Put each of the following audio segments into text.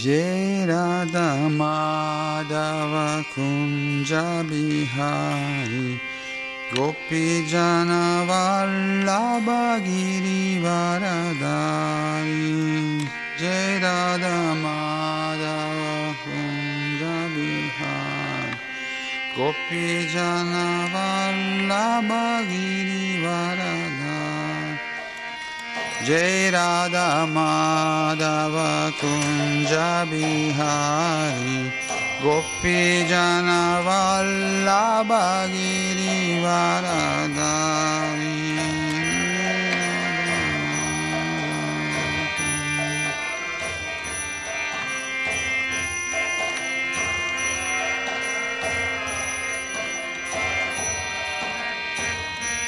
Jai Radha Madhava Kunja Bihari Gopi Jana Vallabha Girivaradari Jai Radha Madhava Kunja Bihari Gopi Jana Vallabha Girivaradari Jai Radha Madhava Kunja Bihari Gopi Jana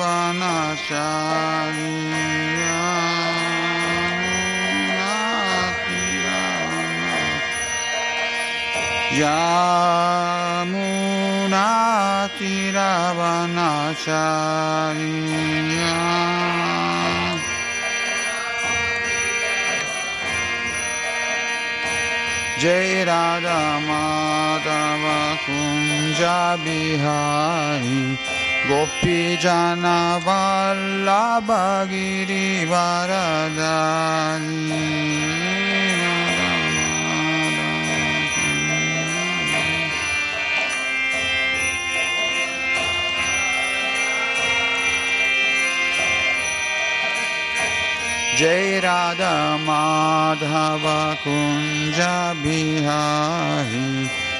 वनशायिया यामुनातिरवनशायिया जय राधा माधव कुञ्जा Bihari Yamunatiravanaşari Jai Radha Madhava Kunja Bihari Gopi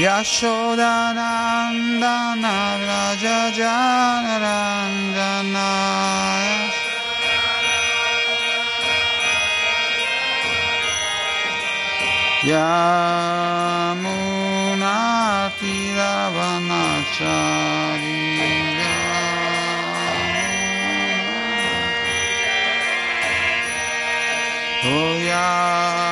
यशोदनन्दन व्रजनरञ्जनाय यामुनातिरवनचारी Oh yeah.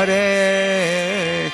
Hare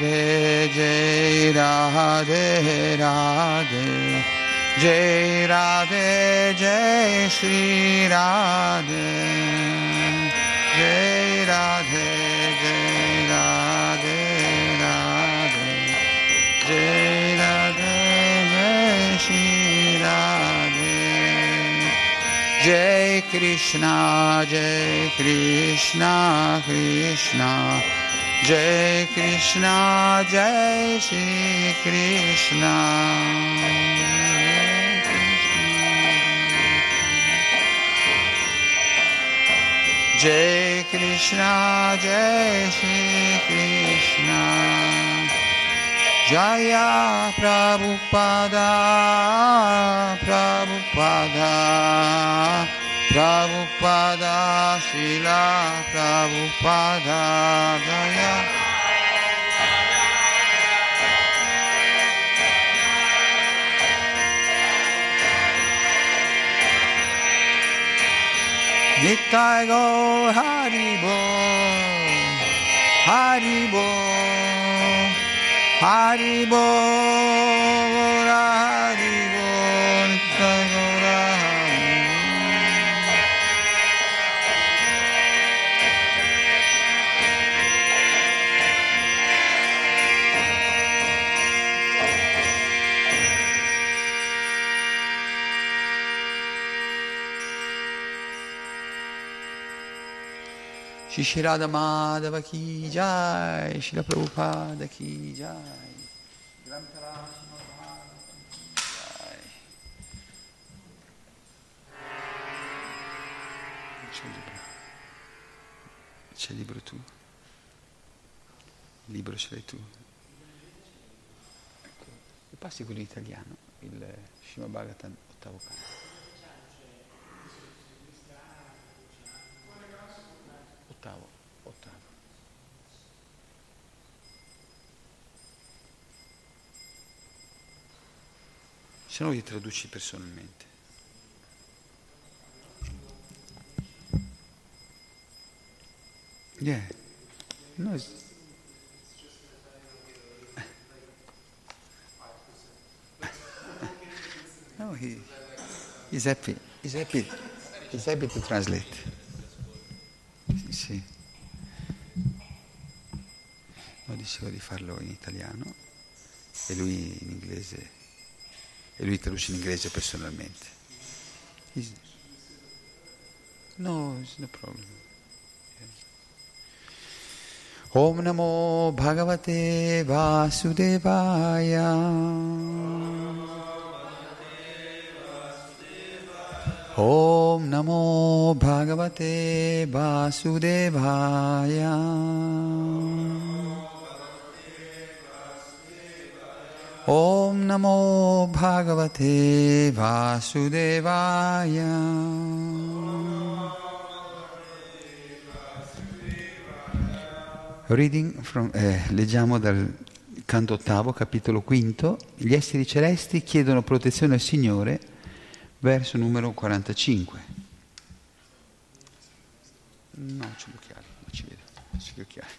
Radhe, Jai Radhe, Radhe, Jai Radhe, Jai Shri Radhe, Jai Radhe, Jai Radhe, Radhe, Jai Radhe, Jai Shri Radhe. Jai Krishna, Jai Krishna, Krishna. जय कृष्ण जय श्रीकृष्ण। कृष्ण जय कृष्ण जय श्री कृष्ण जया प्रभुपादा Prabhupada. Prabhupada, Srila Prabhupada, Jaya. Nitai Go Haribo, Haribo, Haribo, Haribo, Radha Madhava Ki Jai, Shri Prabhupada Ki Jai. C'è il libro. Tu. Il libro ce l'hai tu. Ecco, mi passi quello italiano, il Srimad Bhagavatam ottavo canto. Ottavo, ottavo. Se no li traduci personalmente. Yeah. No, no he, he's happy. He's happy. He's happy to translate. Sì. No, dicevo di farlo in italiano e lui in inglese e lui traduce in inglese personalmente. He's- no, it's no problem. Om Namo Bhagavate Vasudevaya. Om Namo Bhagavate Vasudevaya. Om Namo Bhagavate Vasudevaya. Reading from, eh, leggiamo dal canto ottavo, capitolo quinto. Gli esseri celesti chiedono protezione al Signore, verso numero 45. No, c'ho gli occhiali, non ci vedo, c'ho gli occhiali.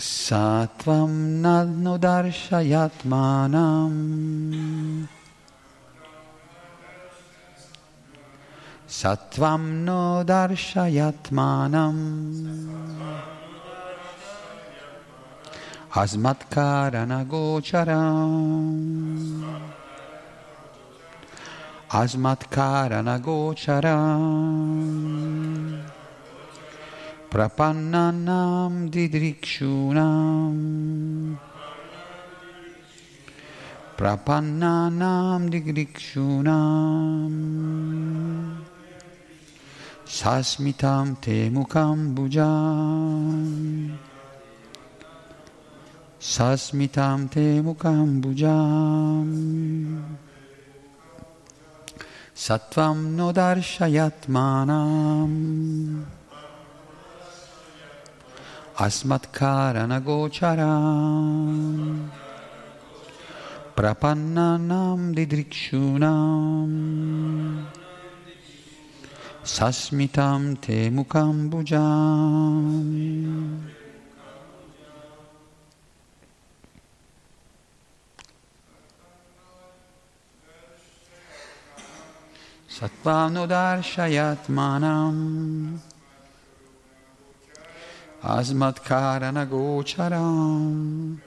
Sattvam nanno darshayatmanam Sattvam no darshayatmanam Asmatkarana gocharam asmatkaranagocharam prapannanam didrikshunam. Prapannanam didrikshunam. Sasmitam te mukam bujam sasmitam te mukam bujam sattvam no darshayatmanam asmatkaranagocharam prapannanam didrikshunam. Sasmitam te mukam bujam Sattvanudarshayatmanam Asmatkaranagocharam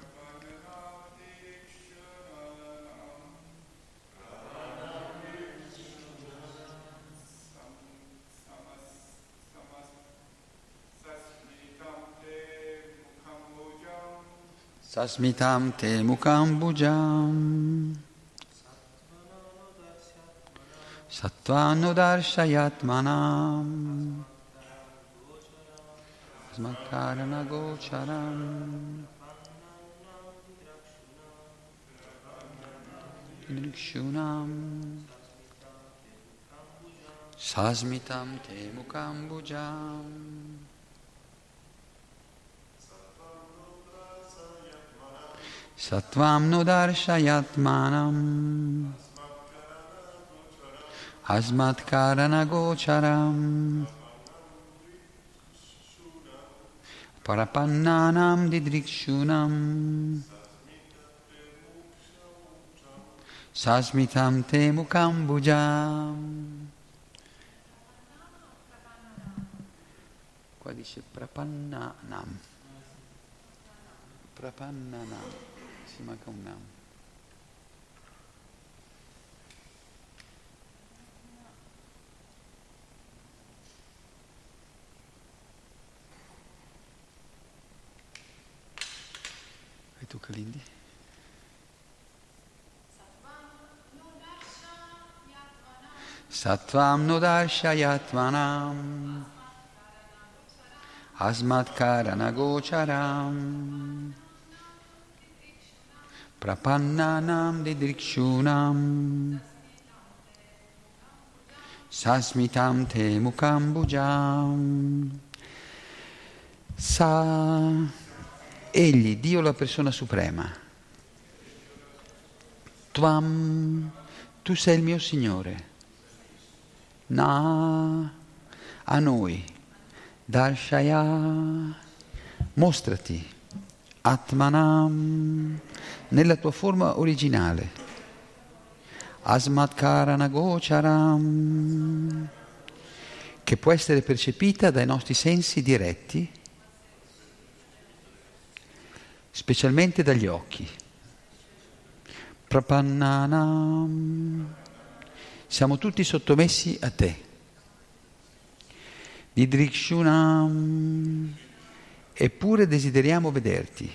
Sasmitam te mukam bujam Sattvanudarshayatmanam Smakaranagocharam Nikshunam Sasmitam te mukam bujam Sattvam nudarshayatmanam Asmatkaranagocharam Parapannanam didrikshunam. Sasmitam te mukam bujam Qua dice prapannanam. Prapannanam. Si manca un nam E tu Kalindi? Sattvam nudarshayatvanam Asmatkaranagocharam Prapannanam didrikshunam. Sasmitam te mukam bujam Sa Egli, Dio la persona suprema. Tvam, tu sei il mio Signore. Na, a noi. Darshaya, mostrati. Atmanam, nella tua forma originale. Asmatkaranagocharam, che può essere percepita dai nostri sensi diretti specialmente dagli occhi. Prapannanam. Siamo tutti sottomessi a te. Didrikshunam. Eppure desideriamo vederti.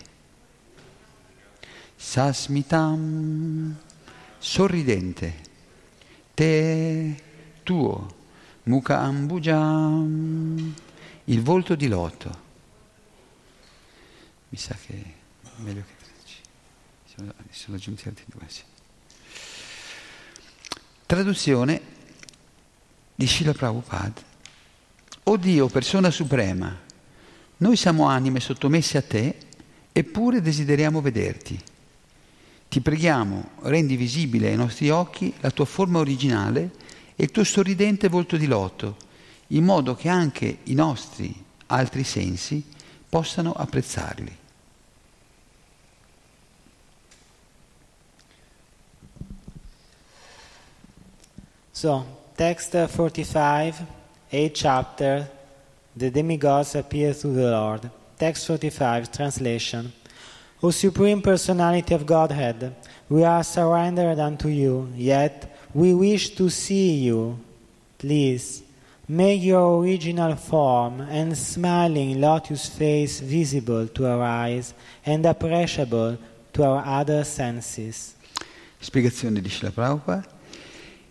Sasmitam. Sorridente. Te, tuo. Mukha Ambujam. Il volto di loto. Mi sa che meglio che 13. Sono, sono aggiunti altri due. Traduzione di Srila Prabhupada. O Dio, persona suprema, noi siamo anime sottomesse a te, eppure desideriamo vederti. Ti preghiamo, rendi visibile ai nostri occhi la tua forma originale e il tuo sorridente volto di loto, in modo che anche i nostri altri sensi possano apprezzarli. So, text 45, 8 chapter, the demigods appear to the Lord. Text 45, translation. O Supreme Personality of Godhead, we are surrendered unto you, yet We wish to see you. Please, make your original form and smiling lotus face visible to our eyes and appreciable to our other senses. Spiegazione di Srila Prabhupada.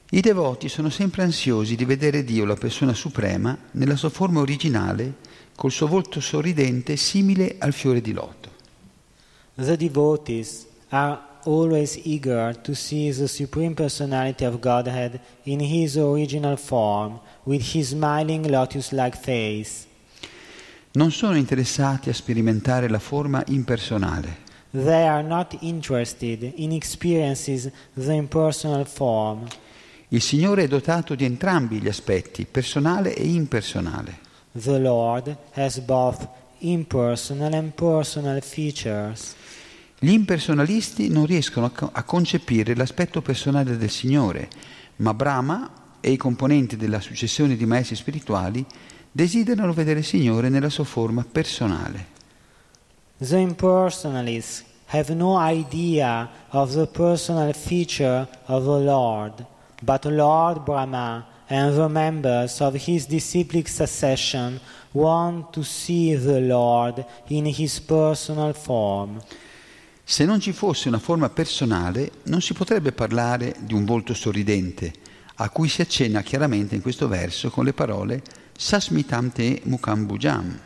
I devoti sono sempre ansiosi di vedere Dio, la persona suprema, nella sua forma originale, col suo volto sorridente simile al fiore di loto. The devotees are always eager to see the Supreme Personality of Godhead in His original form, with His smiling lotus like face. Non sono interessati a sperimentare la forma impersonale. They are not interested in experiences the impersonal form. Il Signore è dotato di entrambi gli aspetti, personale e impersonale. The Lord has both impersonal and personal features. Gli impersonalisti non riescono a, co- a concepire l'aspetto personale del Signore, ma Brahma e i componenti della successione di maestri spirituali desiderano vedere il Signore nella sua forma personale. The impersonalists have no idea of the personal feature of the Lord, but Lord Brahma and the members of his disciplic succession want to see the Lord in his personal form. Se non ci fosse una forma personale, non si potrebbe parlare di un volto sorridente, a cui si accenna chiaramente in questo verso con le parole Sasmitam te mukambujam.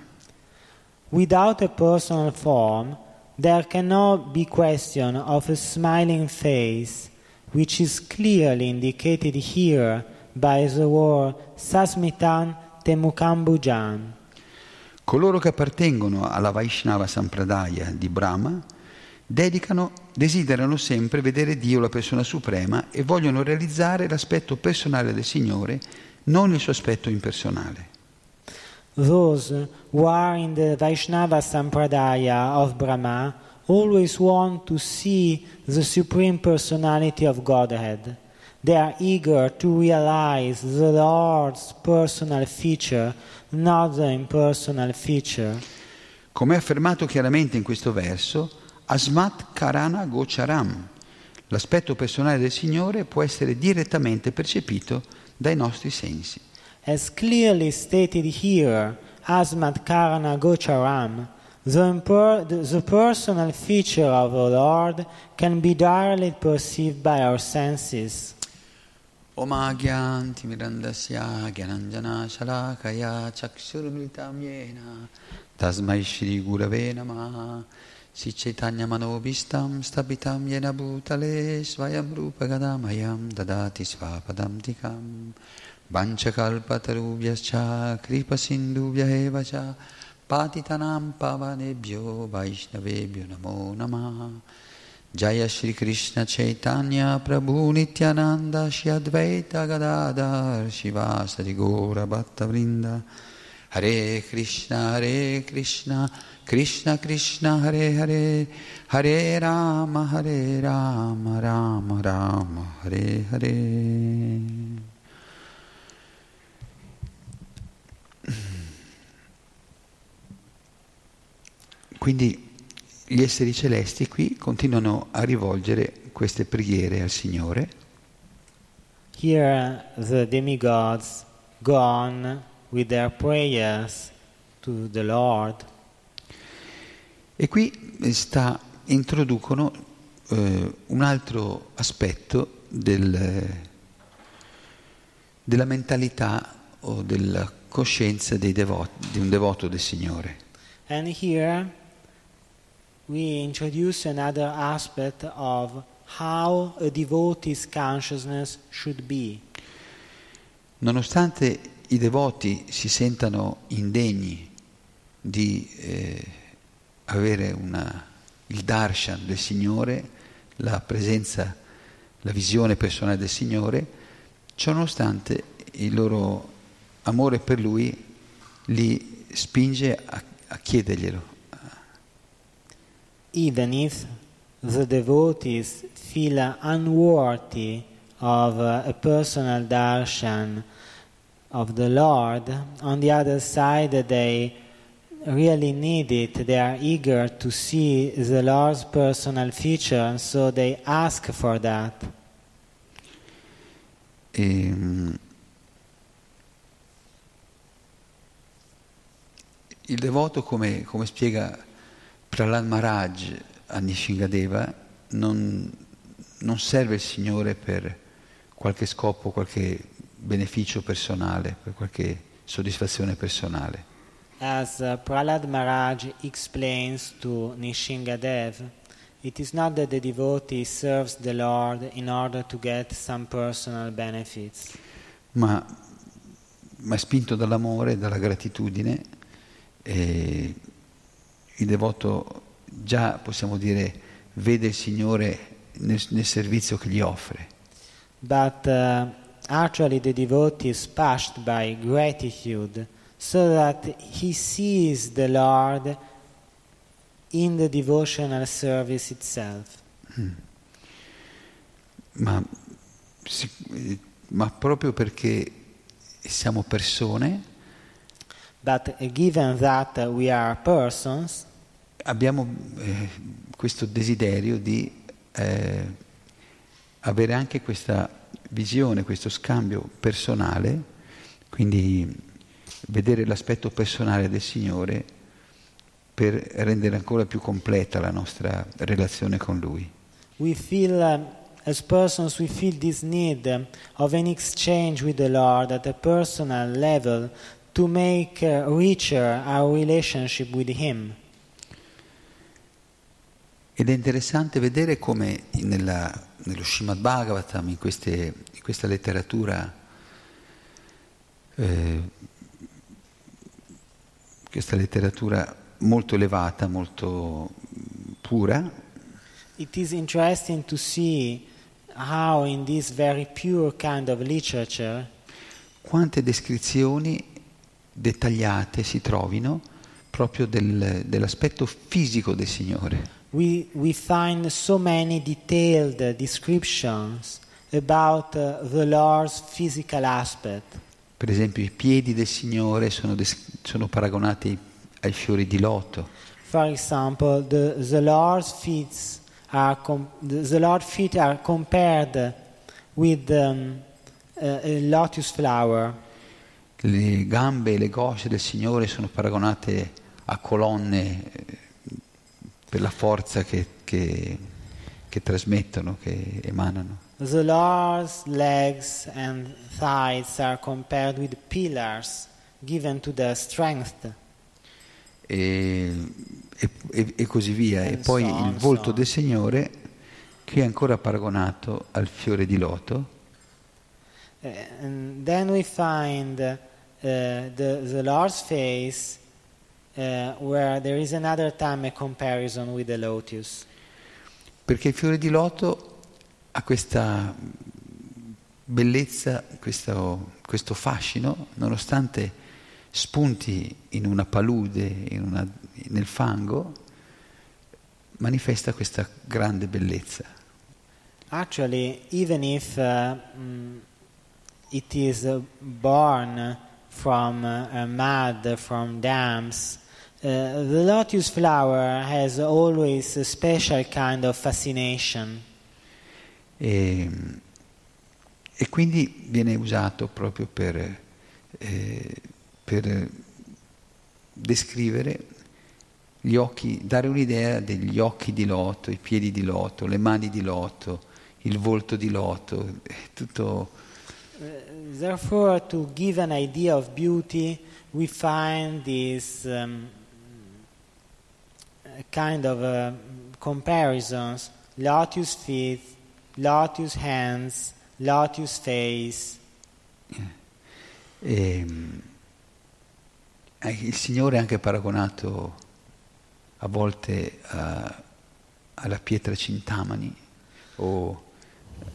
Without a personal form, there cannot be question of a smiling face, which is clearly indicated here by the word Sasmitan Temukambujan. Coloro che appartengono alla Vaishnava Sampradaya di Brahma dedicano, desiderano sempre vedere Dio, la persona suprema, e vogliono realizzare l'aspetto personale del Signore, non il suo aspetto impersonale. Those who are in the Vaishnava Sampradaya of Brahma always want to see the Supreme Personality of Godhead. They are eager to realize the Lord's personal feature, not the impersonal feature. Come è affermato chiaramente in questo verso, Asmat Karana Gocharam, l'aspetto personale del Signore può essere direttamente percepito dai nostri sensi. As clearly stated here, Asmat Karana Gocharam, the, imper- the, the personal feature of the Lord can be directly perceived by our senses. Omagyanti mirandasya gyananjana shalakaya chakshurmritam yena tasmai shri gurave namaha si chaitanya manobistam stabitam yena bhutale svayam rupa gadamayam dadati patitanam pavanebhyo vaishnavebhyo namo namaha. Jaya Shri Krishna Chaitanya Prabhu Nityananda Shri Advaita Gadadhar Shivasari Gora Bhatta Vrinda. Hare Krishna Hare Krishna Krishna Krishna Hare Hare. Hare Rama Hare Rama Rama Rama Hare Hare Quindi gli esseri celesti qui continuano a rivolgere queste preghiere al Signore Here, the demigods go on with their prayers to the Lord. e qui sta, introducono eh, un altro aspetto del, della mentalità o della coscienza dei devoti, di un devoto del Signore. And here, we introduce another aspect of how a devotee's consciousness should be. Nonostante i devoti si sentano indegni di eh, avere una- il darshan del Signore, la presenza, la visione personale del Signore, ciononostante il loro amore per Lui li spinge a, a chiederglielo. Even if the devotees feel unworthy of uh, a personal darshan of the Lord, on the other side, they really need it. They are eager to see the Lord's personal feature, and so they ask for that. Mm, il devoto, come, come spiega Prahlad Maharaj a Nishingadeva, non, non serve il Signore per qualche scopo, qualche beneficio personale, per qualche soddisfazione personale. As uh, Prahlad Maharaj explains to Nishingadev, it is not that the devotee serves the Lord in order to get some personal benefits, ma, ma spinto dall'amore, dalla gratitudine e il devoto già possiamo dire vede il Signore nel, nel servizio che gli offre. but uh, actually the devotee is pushed by gratitude so that he sees the Lord in the devotional service itself. Ma, si- ma proprio perché siamo persone But uh, given that we are persons, abbiamo eh, questo desiderio di eh, avere anche questa visione, questo scambio personale, quindi vedere l'aspetto personale del Signore per rendere ancora più completa la nostra relazione con Lui. we feel, um, as persons, we feel this need of an exchange with the Lord at a personal level to make uh, richer our relationship with Him. Ed è interessante vedere come nella- nello Srimad Bhagavatam, in, queste- in questa letteratura, eh, questa letteratura molto elevata, molto pura, It is interesting to see how, in this very pure kind of literature, quante descrizioni dettagliate si trovino proprio del- dell'aspetto fisico del Signore. We, we find so many detailed descriptions about uh, the Lord's physical aspect. Per esempio i piedi del Signore sono, des- sono paragonati ai fiori di loto. For example, the, the Lord's feet are com- the, Lord's feet are compared with um, a, a lotus flower. Le gambe e le cosce del Signore sono paragonate a colonne eh, per la forza che, che- che trasmettono, che emanano. The Lord's legs and thighs are compared with pillars given to the strength. E, e- e- e così via. E And poi so il volto so del Signore che è ancora paragonato al fiore di loto. Uh, and then we find uh, the, the Lord's face uh, where there is another time a comparison with the lotus. Perché il fiore di loto ha questa bellezza, questo, questo fascino, nonostante spunti in una palude, in una- nel fango, manifesta questa grande bellezza. Actually, even if uh, mm, it is born from uh, mud, from dams, uh, the lotus flower has always a special kind of fascination. E, e quindi viene usato proprio per, eh, per descrivere gli occhi, dare un'idea degli occhi di loto, i piedi di loto, le mani di loto, il volto di loto, è tutto Uh, therefore, to give an idea of beauty, we find these um, kind of uh, comparisons lotus feet, lotus hands, lotus face. E, eh, il Signore è anche paragonato a volte a- alla pietra Cintamani o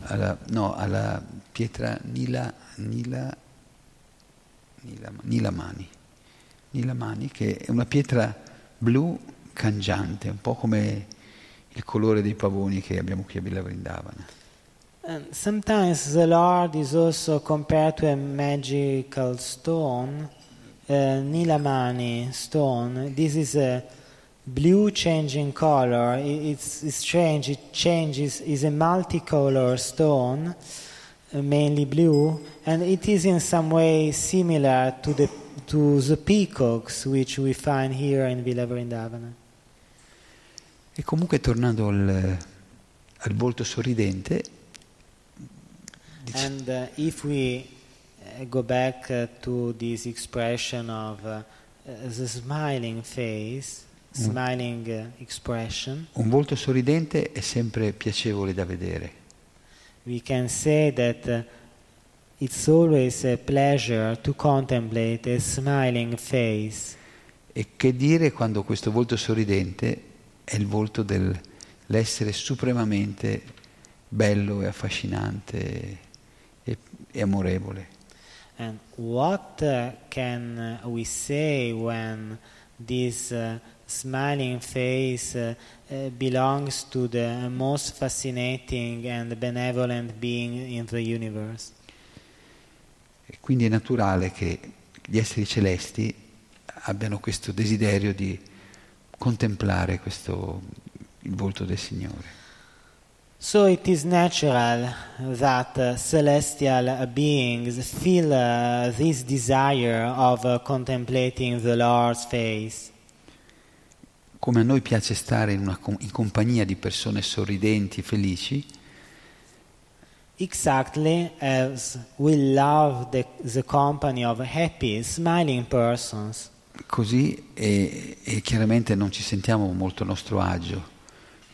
alla, no, alla pietra Nila, Nila, Nila, Nilamani, Nilamani, che è una pietra blu cangiante, un po' come il colore dei pavoni che abbiamo qui a Villa Vrindavana. And sometimes the Lord is also compared to a magical stone, uh, Nilamani stone. This is a blue changing color. It's, it's strange. It changes. is a multicolor stone. Uh, mainly blue, and it is in some way similar to the to the peacocks which we find here in Villa Vrindavana. E comunque tornando al, al volto sorridente, dice- And uh, if we uh, go back uh, to this expression of uh, the smiling face, smiling uh, expression, un volto sorridente è sempre piacevole da vedere. We can say that it's always a pleasure to contemplate a smiling face. E che dire quando questo volto sorridente è il volto dell'essere supremamente bello e affascinante e, e amorevole. And what uh, can we say when this uh, smiling face uh, uh, belongs to the most fascinating and benevolent being in the universe? E quindi è naturale che gli esseri celesti abbiano questo desiderio di contemplare questo, il volto del Signore. So it is natural that uh, celestial beings feel uh, this desire of uh, contemplating the Lord's face. Come a noi piace stare in, una in compagnia di persone sorridenti, felici, Exactly as we love the, the company of happy, smiling persons. così e, e chiaramente non ci sentiamo molto a nostro agio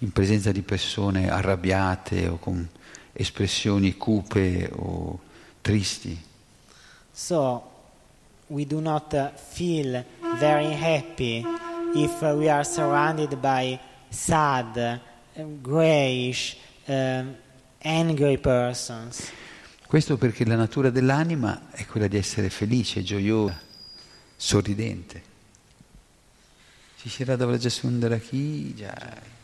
in presenza di persone arrabbiate o con espressioni cupe o tristi. So we do not uh, feel very happy if we are surrounded by sad, uh, grayish, um, angry persons. Questo perché la natura dell'anima è quella di essere felice, gioiosa, sorridente. Shishira Davaja Sundara Ki Jai.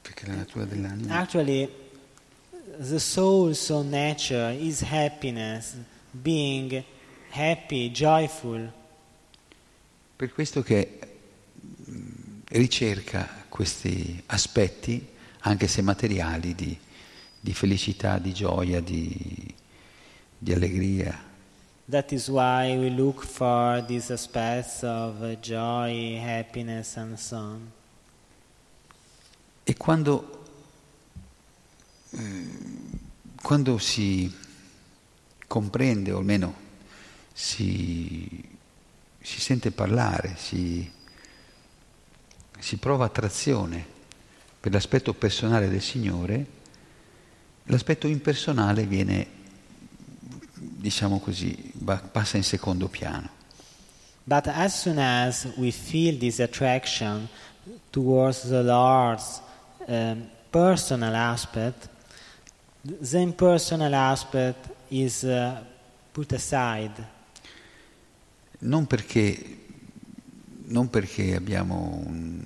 Perché la natura dell'anima Actually, the soul's own nature is happiness, being happy, joyful. Per questo che mh, ricerca questi aspetti, anche se materiali, di, di felicità, di gioia, di, di allegria. That is why we look for these aspects of joy, happiness, and so on. E quando, quando si comprende, o almeno si, si sente parlare, si, si prova attrazione per l'aspetto personale del Signore, l'aspetto impersonale viene, diciamo così, passa in secondo piano. But as soon as we feel this attraction towards the Lord's um, personal aspect, the impersonal aspect is uh, put aside. Non perché, non perché abbiamo un,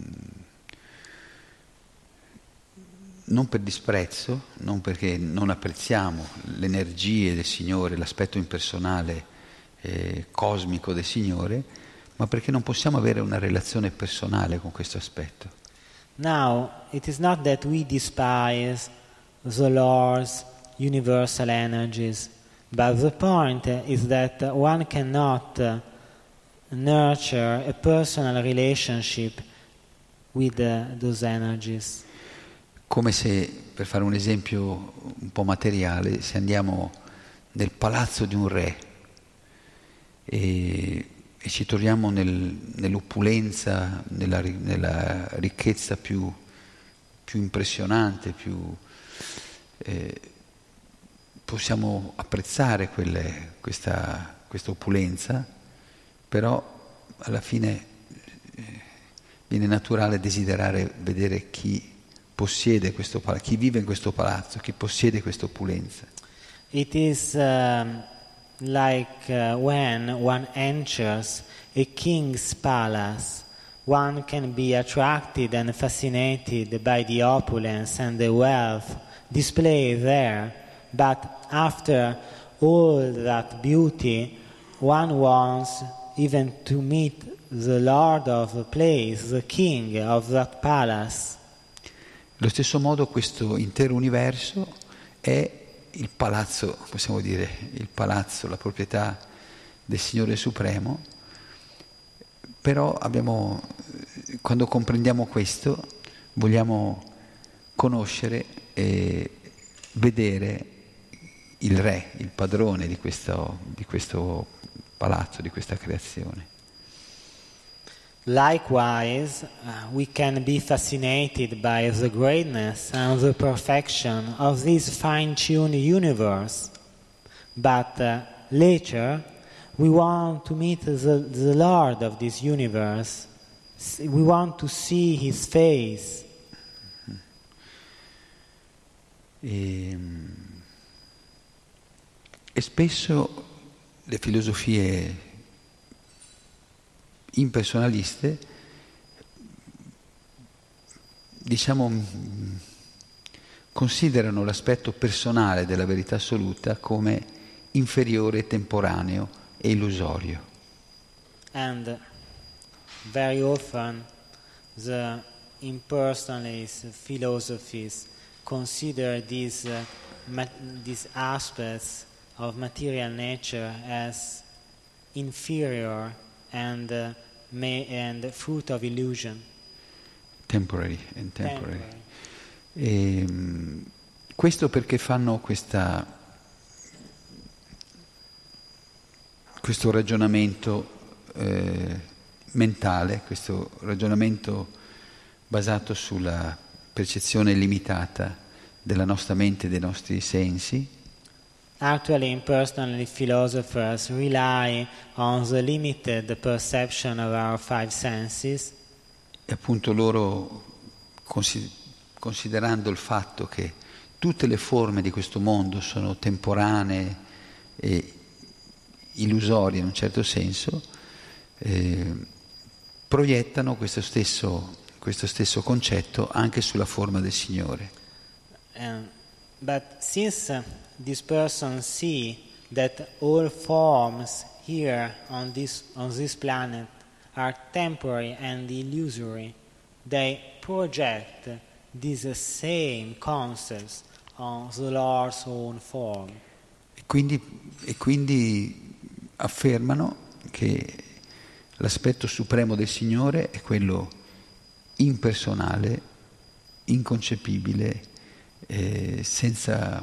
non per disprezzo, non perché non apprezziamo le energie del Signore, l'aspetto impersonale, eh, cosmico del Signore, ma perché non possiamo avere una relazione personale con questo aspetto. Now, it is not that we despise the Lord's universal energies, but the point is that one cannot uh, nurture a personal relationship with uh, those energies. Come se, per fare un esempio un po' materiale, se andiamo nel palazzo di un re e, e ci troviamo nel- nell'opulenza, nella, nella ricchezza più, più impressionante, più, eh, possiamo apprezzare quelle- questa, questa opulenza, però alla fine eh, viene naturale desiderare vedere chi possiede questo palazzo, chi vive in questo palazzo, chi possiede questa opulenza. It is um, like uh, when one enters a king's palace, one can be attracted and fascinated by the opulence and the wealth displayed there, but after all that beauty, one wants even to meet the lord of the place, the king of that palace. Allo stesso modo questo intero universo è il palazzo, possiamo dire, il palazzo, la proprietà del Signore Supremo, però abbiamo, quando comprendiamo questo vogliamo conoscere e vedere il re, il padrone di questo, di questo palazzo, di questa creazione. Likewise, uh, we can be fascinated by the greatness and the perfection of this fine tuned universe. But uh, later, we want to meet the, the Lord of this universe. We want to see his face. E, e spesso le filosofie impersonaliste, diciamo, considerano l'aspetto personale della verità assoluta come inferiore, temporaneo e illusorio. And very often the impersonalist philosophies consider these, uh, these aspects of material nature as inferior and, uh, and fruit of illusion. Temporary and temporary. Temporary. E, mh, questo perché fanno questa, questo ragionamento eh, mentale, questo ragionamento basato sulla percezione limitata della nostra mente e dei nostri sensi, Actually, impersonally, philosophers rely on the limited perception of our five senses, e appunto loro, consi- considerando il fatto che tutte le forme di questo mondo sono temporanee e illusorie in un certo senso, eh, proiettano questo stesso, questo stesso concetto anche sulla forma del Signore. Um, but since uh, these persons see that all forms here on this, on this planet are temporary and illusory, they project these same concepts on the Lord's own form. E quindi, e quindi affermano che l'aspetto supremo del Signore è quello impersonale, inconcepibile, eh, senza,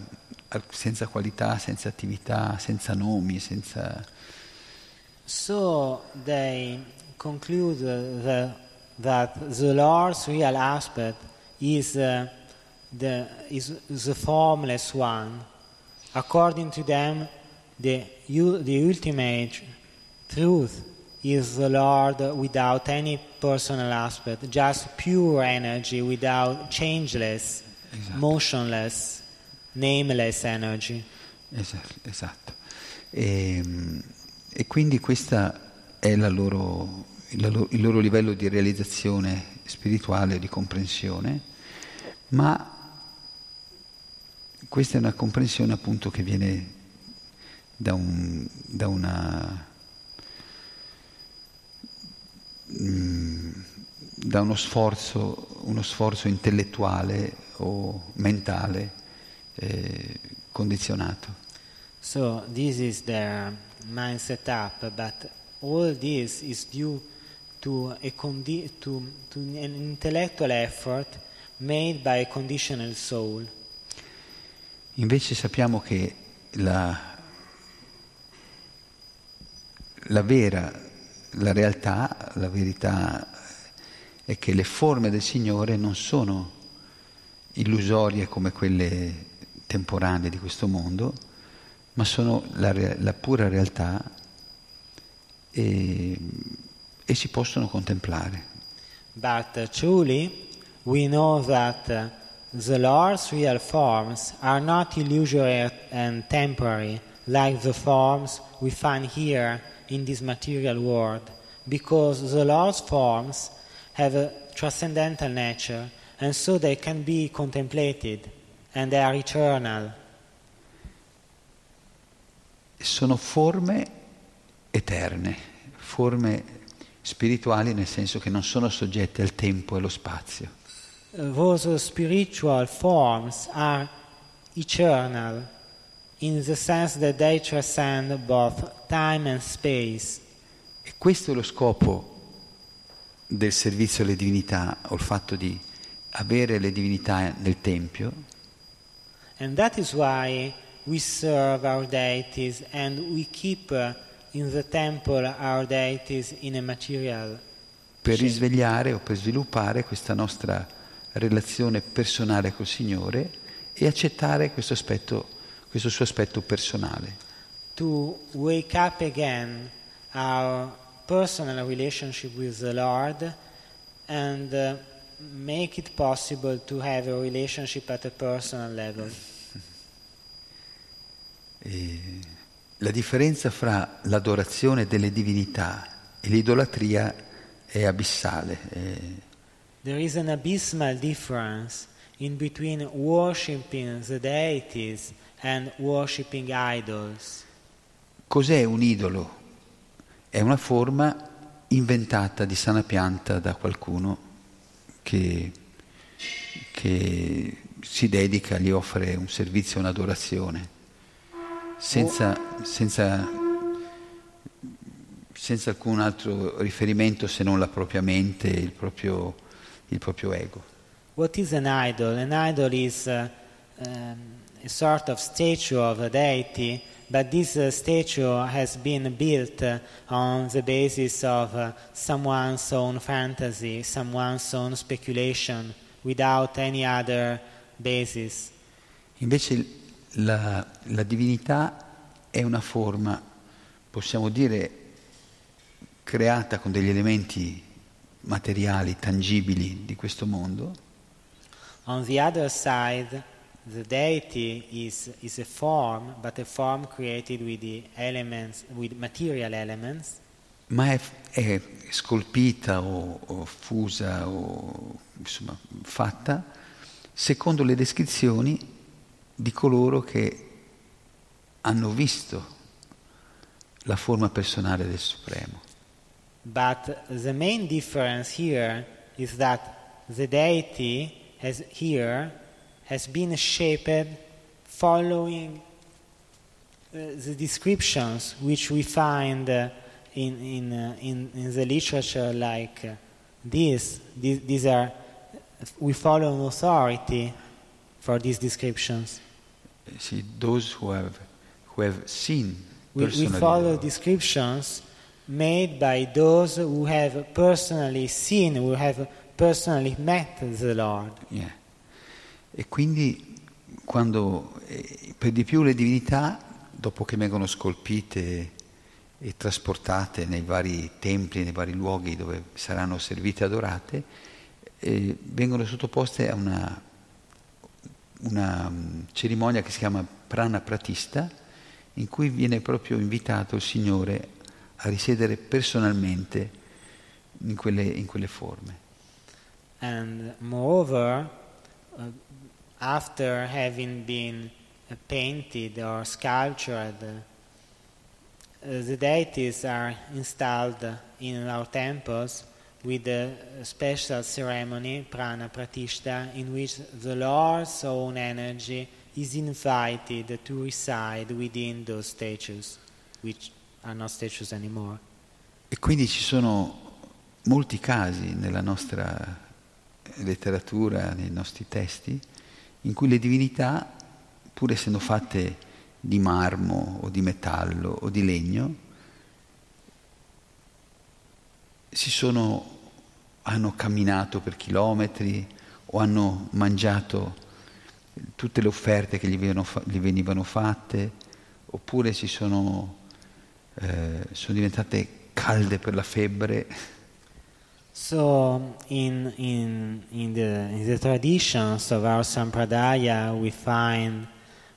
senza qualità, senza attività, senza nomi, senza... So they conclude the, that the Lord's real aspect is, uh, the, is the formless one. According to them, the, the ultimate truth is the Lord without any personal aspect, just pure energy, without changeless, Esatto. motionless, nameless energy. Esatto. esatto. E, e quindi questo è la loro, il, loro, il loro livello di realizzazione spirituale, di comprensione, ma questa è una comprensione appunto che viene da, un, da una mm, da uno sforzo, uno sforzo intellettuale o mentale eh, condizionato. So this is their mind setup, but all this is due to, a condi- to, to an intellectual effort made by a conditional soul. Invece sappiamo che la, la vera, la realtà, la verità è che le forme del Signore non sono illusorie come quelle temporanee di questo mondo, ma sono la, la pura realtà e, e si possono contemplare. But uh, truly, we know that the Lord's real forms are not illusory and temporary like the forms we find here in this material world, because the Lord's forms have a transcendental nature, and so they can be contemplated, and they are eternal. Sono forme eterne, forme spirituali nel senso che non sono soggetti al tempo e allo spazio. Those spiritual forms are eternal in the sense that they transcend both time and space. E questo è lo scopo del servizio alle divinità, o il fatto di avere le divinità nel Tempio, And that is why we serve our deities and we keep uh, in the temple our deities in a material. per risvegliare o per sviluppare questa nostra relazione personale col Signore e accettare questo, aspetto, questo suo aspetto personale. to wake up again our personal relationship with the Lord and uh, make it possible to have a relationship at a personal level. E la differenza fra l'adorazione delle divinità e l'idolatria è abissale. è- There is an abysmal difference in between worshipping the deities and worshipping idols. Cos'è un idolo? È una forma inventata di sana pianta da qualcuno che, che si dedica, gli offre un servizio, un'adorazione, senza, senza, senza alcun altro riferimento se non la propria mente, il proprio, il proprio ego. What is an idol? An idol is uh, um, sort of statue of a deity, but this uh, statue has been built uh, on the basis of uh, someone's own fantasy, someone's own speculation, without any other basis. Invece la, la divinità è una forma, possiamo dire, creata con degli elementi materiali, tangibili di questo mondo, On the other side, the deity is, is a form, but a form created with the elements, with material elements. ma è, è scolpita o, o fusa o insomma fatta secondo le descrizioni di coloro che hanno visto la forma personale del Supremo. But the main difference here is that the deity has here has been shaped following uh, the descriptions which we find uh, in, in, uh, in, in the literature like this. These, these are, we follow an authority for these descriptions. Sì, those who have, who have seen We, we follow descriptions made by those who have personally seen, who have personally met the Lord. Yeah. E quindi quando eh, per di più le divinità, dopo che vengono scolpite e trasportate nei vari templi, nei vari luoghi dove saranno servite e adorate, eh, vengono sottoposte a una, una mm, cerimonia che si chiama prana pratista, in cui viene proprio invitato il Signore a risiedere personalmente in quelle, in quelle forme. And moreover, uh, after having been uh, painted or sculptured, uh, the deities are installed in our temples with a special ceremony, prana pratishta, in which the Lord's own energy is invited to reside within those statues, which are not statues anymore. E quindi ci sono molti casi nella nostra letteratura, nei nostri testi, in cui le divinità, pur essendo fatte di marmo o di metallo o di legno, si sono, hanno camminato per chilometri o hanno mangiato tutte le offerte che gli venivano, gli venivano fatte, oppure si sono, eh, sono diventate calde per la febbre. So, in, in, in, the, in the traditions of our sampradaya, we find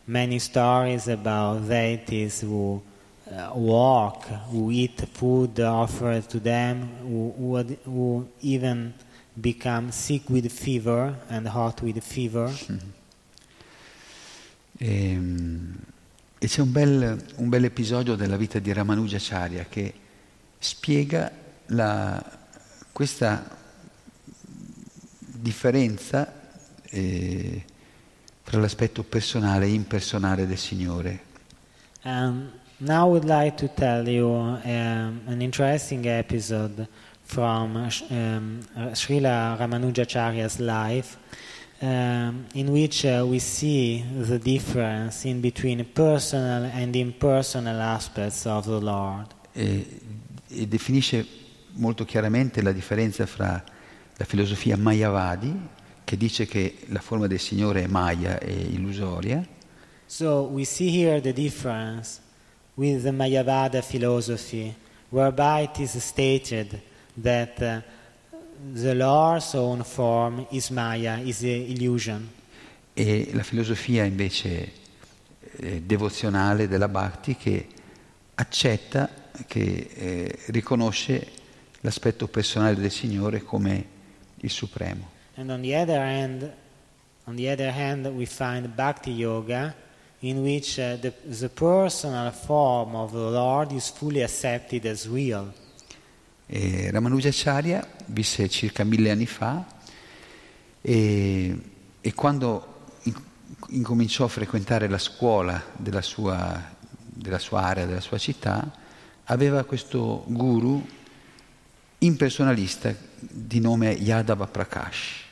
many stories about deities who uh, walk, who eat food offered to them, who, who, who even become sick with fever and hot with fever. E, e c'è un bel, un bel episodio della vita di Ramanujacharya che spiega la- questa differenza eh, tra l'aspetto personale e impersonale del Signore. Um, now I would like to tell you um, an interesting episode from um, Srila Ramanujacharya's life, um, in which uh, we see the difference in between personal and impersonal aspects of the Lord. e, e definisce molto chiaramente la differenza fra la filosofia Mayavadi, che dice che la forma del Signore è Maya e illusoria, So we see here the difference with the Mayavada philosophy, whereby it is stated that uh, the Lord's own form is Maya, is illusion. e la filosofia invece eh, devozionale della Bhakti che accetta, che eh, riconosce l'aspetto personale del Signore come il supremo. And on the other hand, on the other hand, we find Bhakti Yoga, in which uh, the, the personal form of the Lord is fully accepted as real. E Ramanujacharya visse circa mille anni fa e, e quando in- incominciò a frequentare la scuola della sua, della sua area, della sua città, aveva questo guru impersonalista di nome Yadava Prakash.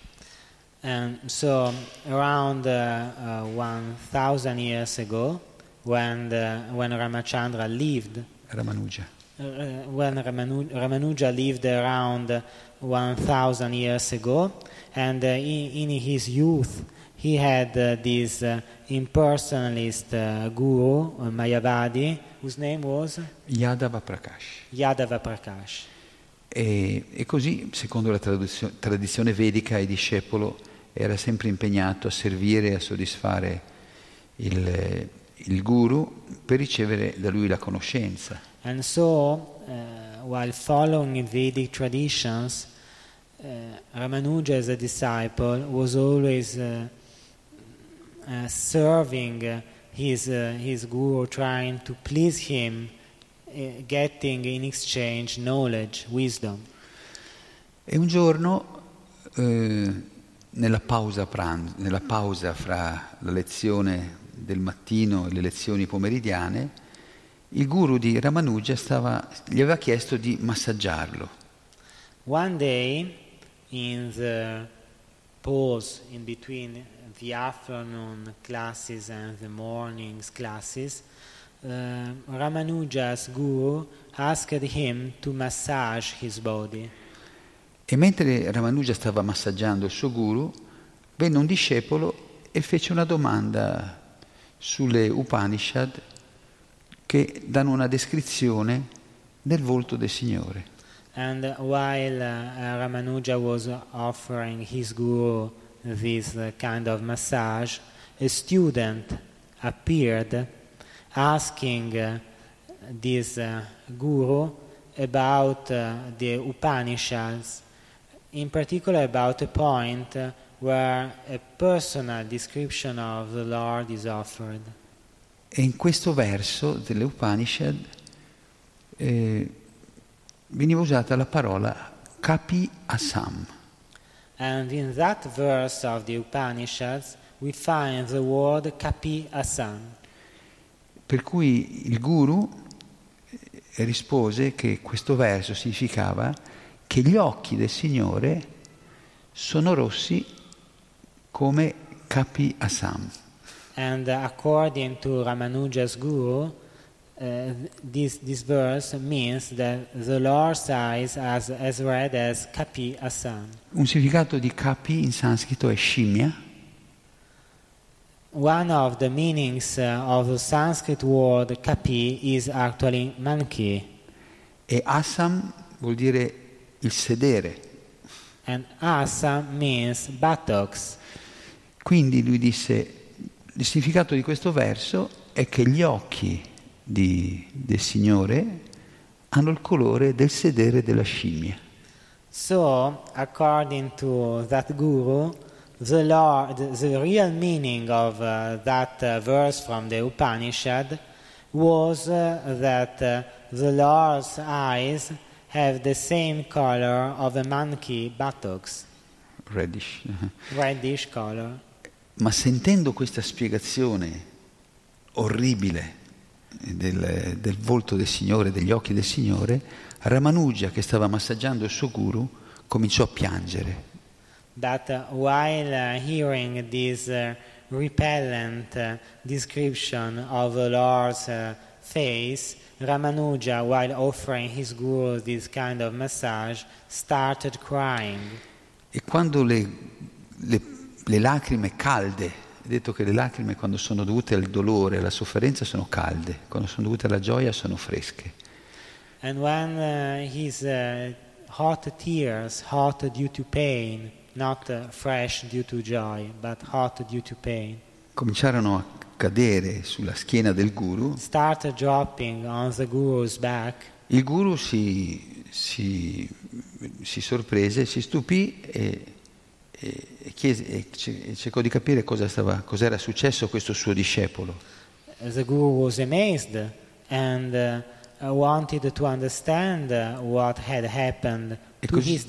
And so, around uh, uh, 1,000 years ago, when, the, when Ramachandra lived, Ramanuja. uh, when Ramanu- Ramanuja lived around 1,000 years ago, and uh, in, in his youth, he had uh, this uh, impersonalist uh, guru, uh, Mayavadi, whose name was Yadava Prakash. Yadava Prakash. E, e così, secondo la traduzio- tradizione vedica, il discepolo era sempre impegnato a servire e a soddisfare il, il guru per ricevere da lui la conoscenza. And so, uh, while following Vedic traditions, uh, Ramanuja as a disciple was always uh, uh, serving his, his guru, trying to please him, getting in exchange knowledge, wisdom. E un giorno, eh, nella, pausa pranzo, nella pausa fra la lezione del mattino e le lezioni pomeridiane, il guru di Ramanuja stava- gli aveva chiesto di massaggiarlo. One day, in the pause in between the afternoon classes and the morning's classes, uh, Ramanuja's guru asked him to massage his body. E mentre Ramanuja stava massaggiando il suo guru, venne un discepolo e fece una domanda sulle Upanishad che danno una descrizione del volto del Signore. And while uh, Ramanuja was offering his guru this kind of massage, a student appeared asking this uh, guru about uh, the Upanishads, in particular about a point where a personal description of the Lord is offered. E in questo verso delle Upanishad eh, veniva usata la parola kapi asam. And in that verse of the Upanishads, we find the word kapi asam. Per cui il guru eh, rispose che questo verso significava che gli occhi del Signore sono rossi come capi assam. And uh, according to Ramanuja's guru, uh, this, this verse means that the Lord's eyes are as, as red as kapi asam. Un significato di capi in sanscrito è scimmia One of the meanings uh, of the Sanskrit word kapi is actually monkey. e assam vuol dire il sedere. And asam means buttocks. Quindi lui disse, il significato di questo verso è che gli occhi di- del Signore hanno il colore del sedere della scimmia. So, according to that guru, the, Lord, the real meaning of uh, that uh, verse from the Upanishad was uh, that uh, the Lord's eyes have the same color of a monkey buttocks, reddish. reddish color. Ma sentendo questa spiegazione orribile del, del volto del Signore, degli occhi del Signore, Ramanuja, che stava massaggiando il suo guru, cominciò a piangere. Uh, while uh, hearing this uh, repellent uh, description of the Lord's face, Ramanuja, while offering his guru this kind of massage, started crying. E quando le, le, le lacrime calde, è detto che le lacrime quando sono dovute al dolore, alla sofferenza sono calde, quando sono dovute alla gioia sono fresche. And when uh, his uh, hot tears, hot due to pain, not uh, fresh due to joy, but hot due to pain, Cominciarono a cadere sulla schiena del guru, started dropping on the guru's back. il guru si, si- si sorprese, si stupì e, e- e chiese- e ce- cercò di capire cosa stava- cos'era successo a questo suo discepolo. The guru was amazed and uh, wanted to understand uh, what had happened E così-.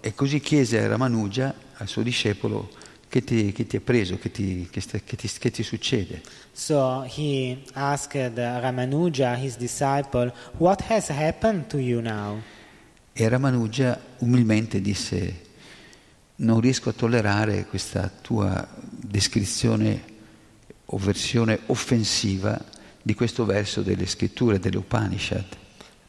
E così chiese a Ramanuja, al suo discepolo, che ti, che ti è preso, che ti, che ti- che ti succede. So he asked Ramanuja, his disciple, What has happened to you now? E Ramanuja umilmente disse, non riesco a tollerare questa tua descrizione o versione offensiva di questo verso delle scritture, delle Upanishad.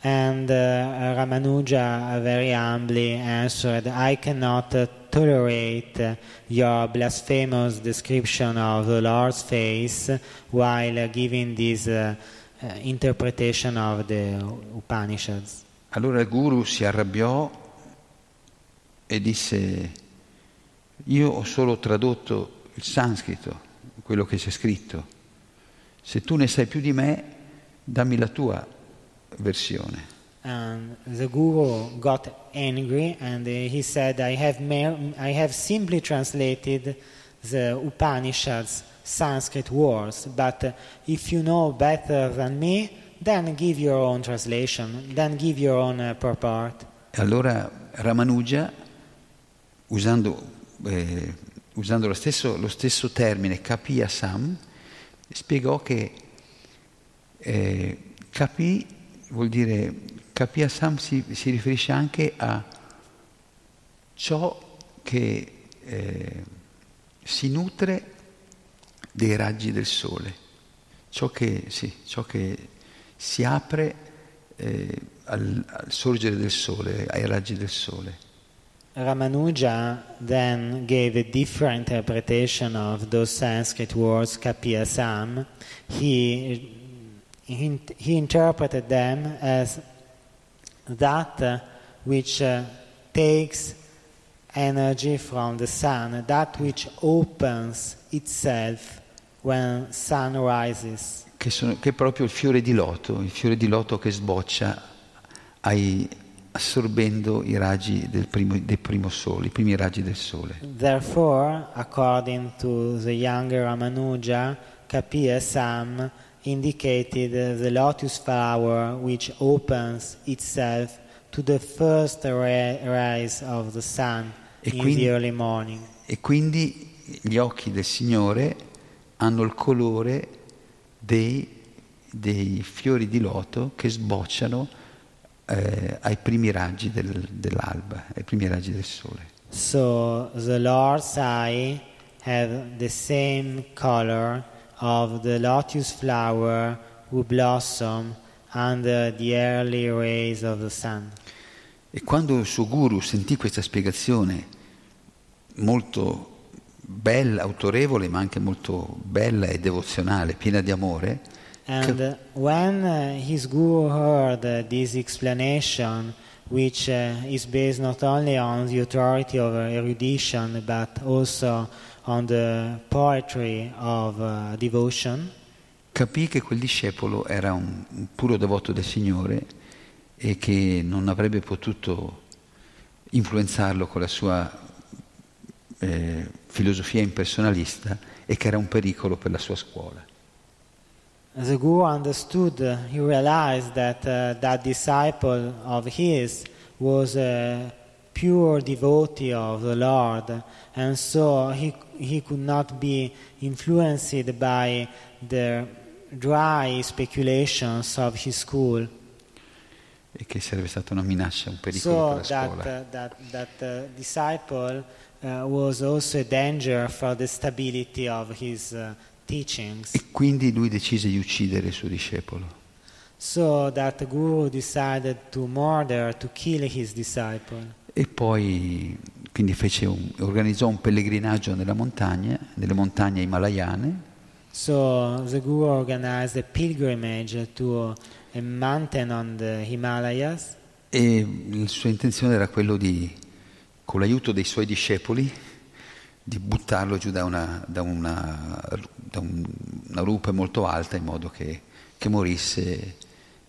And uh, Ramanuja very humbly answered, I cannot tolerate your blasphemous description of the Lord's face while giving this uh, uh, interpretation of the Upanishads. Allora il guru si arrabbiò e disse, io ho solo tradotto il sanscrito, quello che c'è scritto. Se tu ne sai più di me, dammi la tua versione. And the guru got angry and uh, he said, I have, mer- I have simply translated the Upanishads Sanskrit words, but uh, if you know better than me, then give your own translation, then give your own uh, purport. Allora Ramanuja, usando, eh, usando lo, stesso, lo stesso termine Kapiya Sam, spiegò che eh, Kapi vuol dire Kapiya Sam si, si riferisce anche a ciò che eh, si nutre dei raggi del sole, ciò che, sì, ciò che si apre eh, al, al sorgere del sole, ai raggi del sole. Ramanuja then gave a different interpretation of those Sanskrit words, kapiyasam. He, he, he interpreted them as that which uh, takes energy from the sun, that which opens itself when sun rises. Che, sono- che è proprio il fiore di loto, il fiore di loto che sboccia ai- assorbendo i raggi del primo, del primo sole, i primi raggi del sole. Therefore, according to the younger Ramanuja, Kapiya Sam indicated the lotus flower which opens itself to the first rays of the sun E in quindi- the early morning. E quindi gli occhi del Signore hanno il colore dei, dei fiori di loto che sbocciano eh, ai primi raggi del- dell'alba, ai primi raggi del sole. So the Lord's eye have the same color of the lotus flower who blossom under the early rays of the sun. E quando il suo guru sentì questa spiegazione molto bella, autorevole, ma anche molto bella e devozionale, piena di amore, And when uh, his guru heard uh, this explanation, which uh, is based not only on the authority of erudition but also on the poetry of uh, devotion, capì che quel discepolo era un, un puro devoto del Signore e che non avrebbe potuto influenzarlo con la sua eh, filosofia impersonalista e che era un pericolo per la sua scuola. the Guru understood, uh, he realized that uh, that disciple of his was a pure devotee of the Lord, and so he, he could not be influenced by the dry speculations of his school. e che sarebbe stata una minaccia, un pericolo So that, uh, that, that uh, disciple uh, was also a danger for the stability of his uh, teachings. E quindi lui decise di uccidere il suo discepolo. So that the Guru decided to murder, to kill his disciple. E poi quindi fece un- organizzò un pellegrinaggio nella montagna, nelle montagne himalayane, So the Guru organized a pilgrimage to a mountain on the Himalayas, e la sua intenzione era quello di, con l'aiuto dei suoi discepoli, di buttarlo giù da una, da una, da un- una rupe molto alta in modo che, che morisse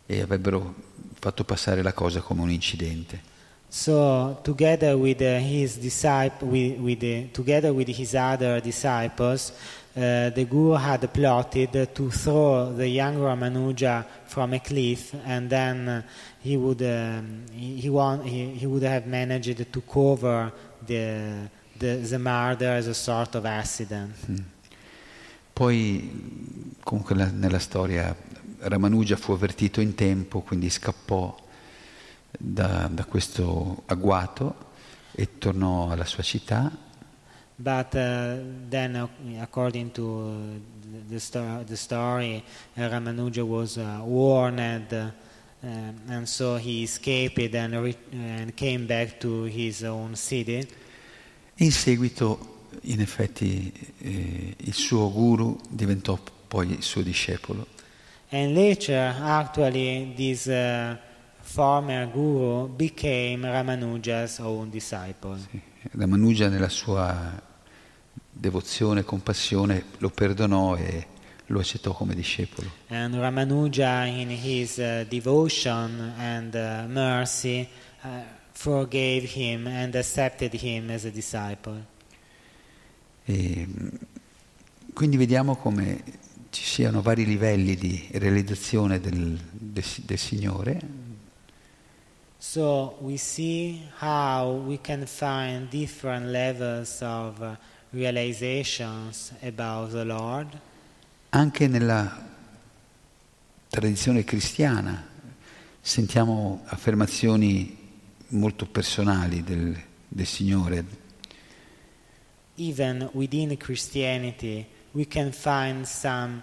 e avrebbero fatto passare la cosa come un incidente. So together with uh, his disciple, with, with the, together with his other disciples, uh, the Guru had plotted to throw the young Ramanuja from a cliff, and then uh, he would um, he, he, want, he, he would have managed to cover the, the the murder as a sort of accident. Poi comunque la- nella storia Ramanuja fu avvertito in tempo, quindi scappò da, da questo agguato e tornò alla sua città But uh, then, uh, according to uh, the, sto- the story, uh, Ramanuja was uh, warned, uh, and so he escaped and, re- and came back to his own city. in seguito in effetti eh, il suo guru diventò poi il suo discepolo. And later, actually, this uh, former guru became Ramanuja's own disciple. Ramanuja nella sua devozione e compassione lo perdonò e lo accettò come discepolo. And Ramanuja, in his uh, devotion and uh, mercy, uh, forgave him and accepted him as a disciple. E, mh, quindi vediamo come ci siano vari livelli di realizzazione del, del, del Signore So we see how we can find different levels of uh, realizations about the Lord. anche nella tradizione cristiana. Sentiamo affermazioni molto personali del, del Signore, Even within Christianity, we can find some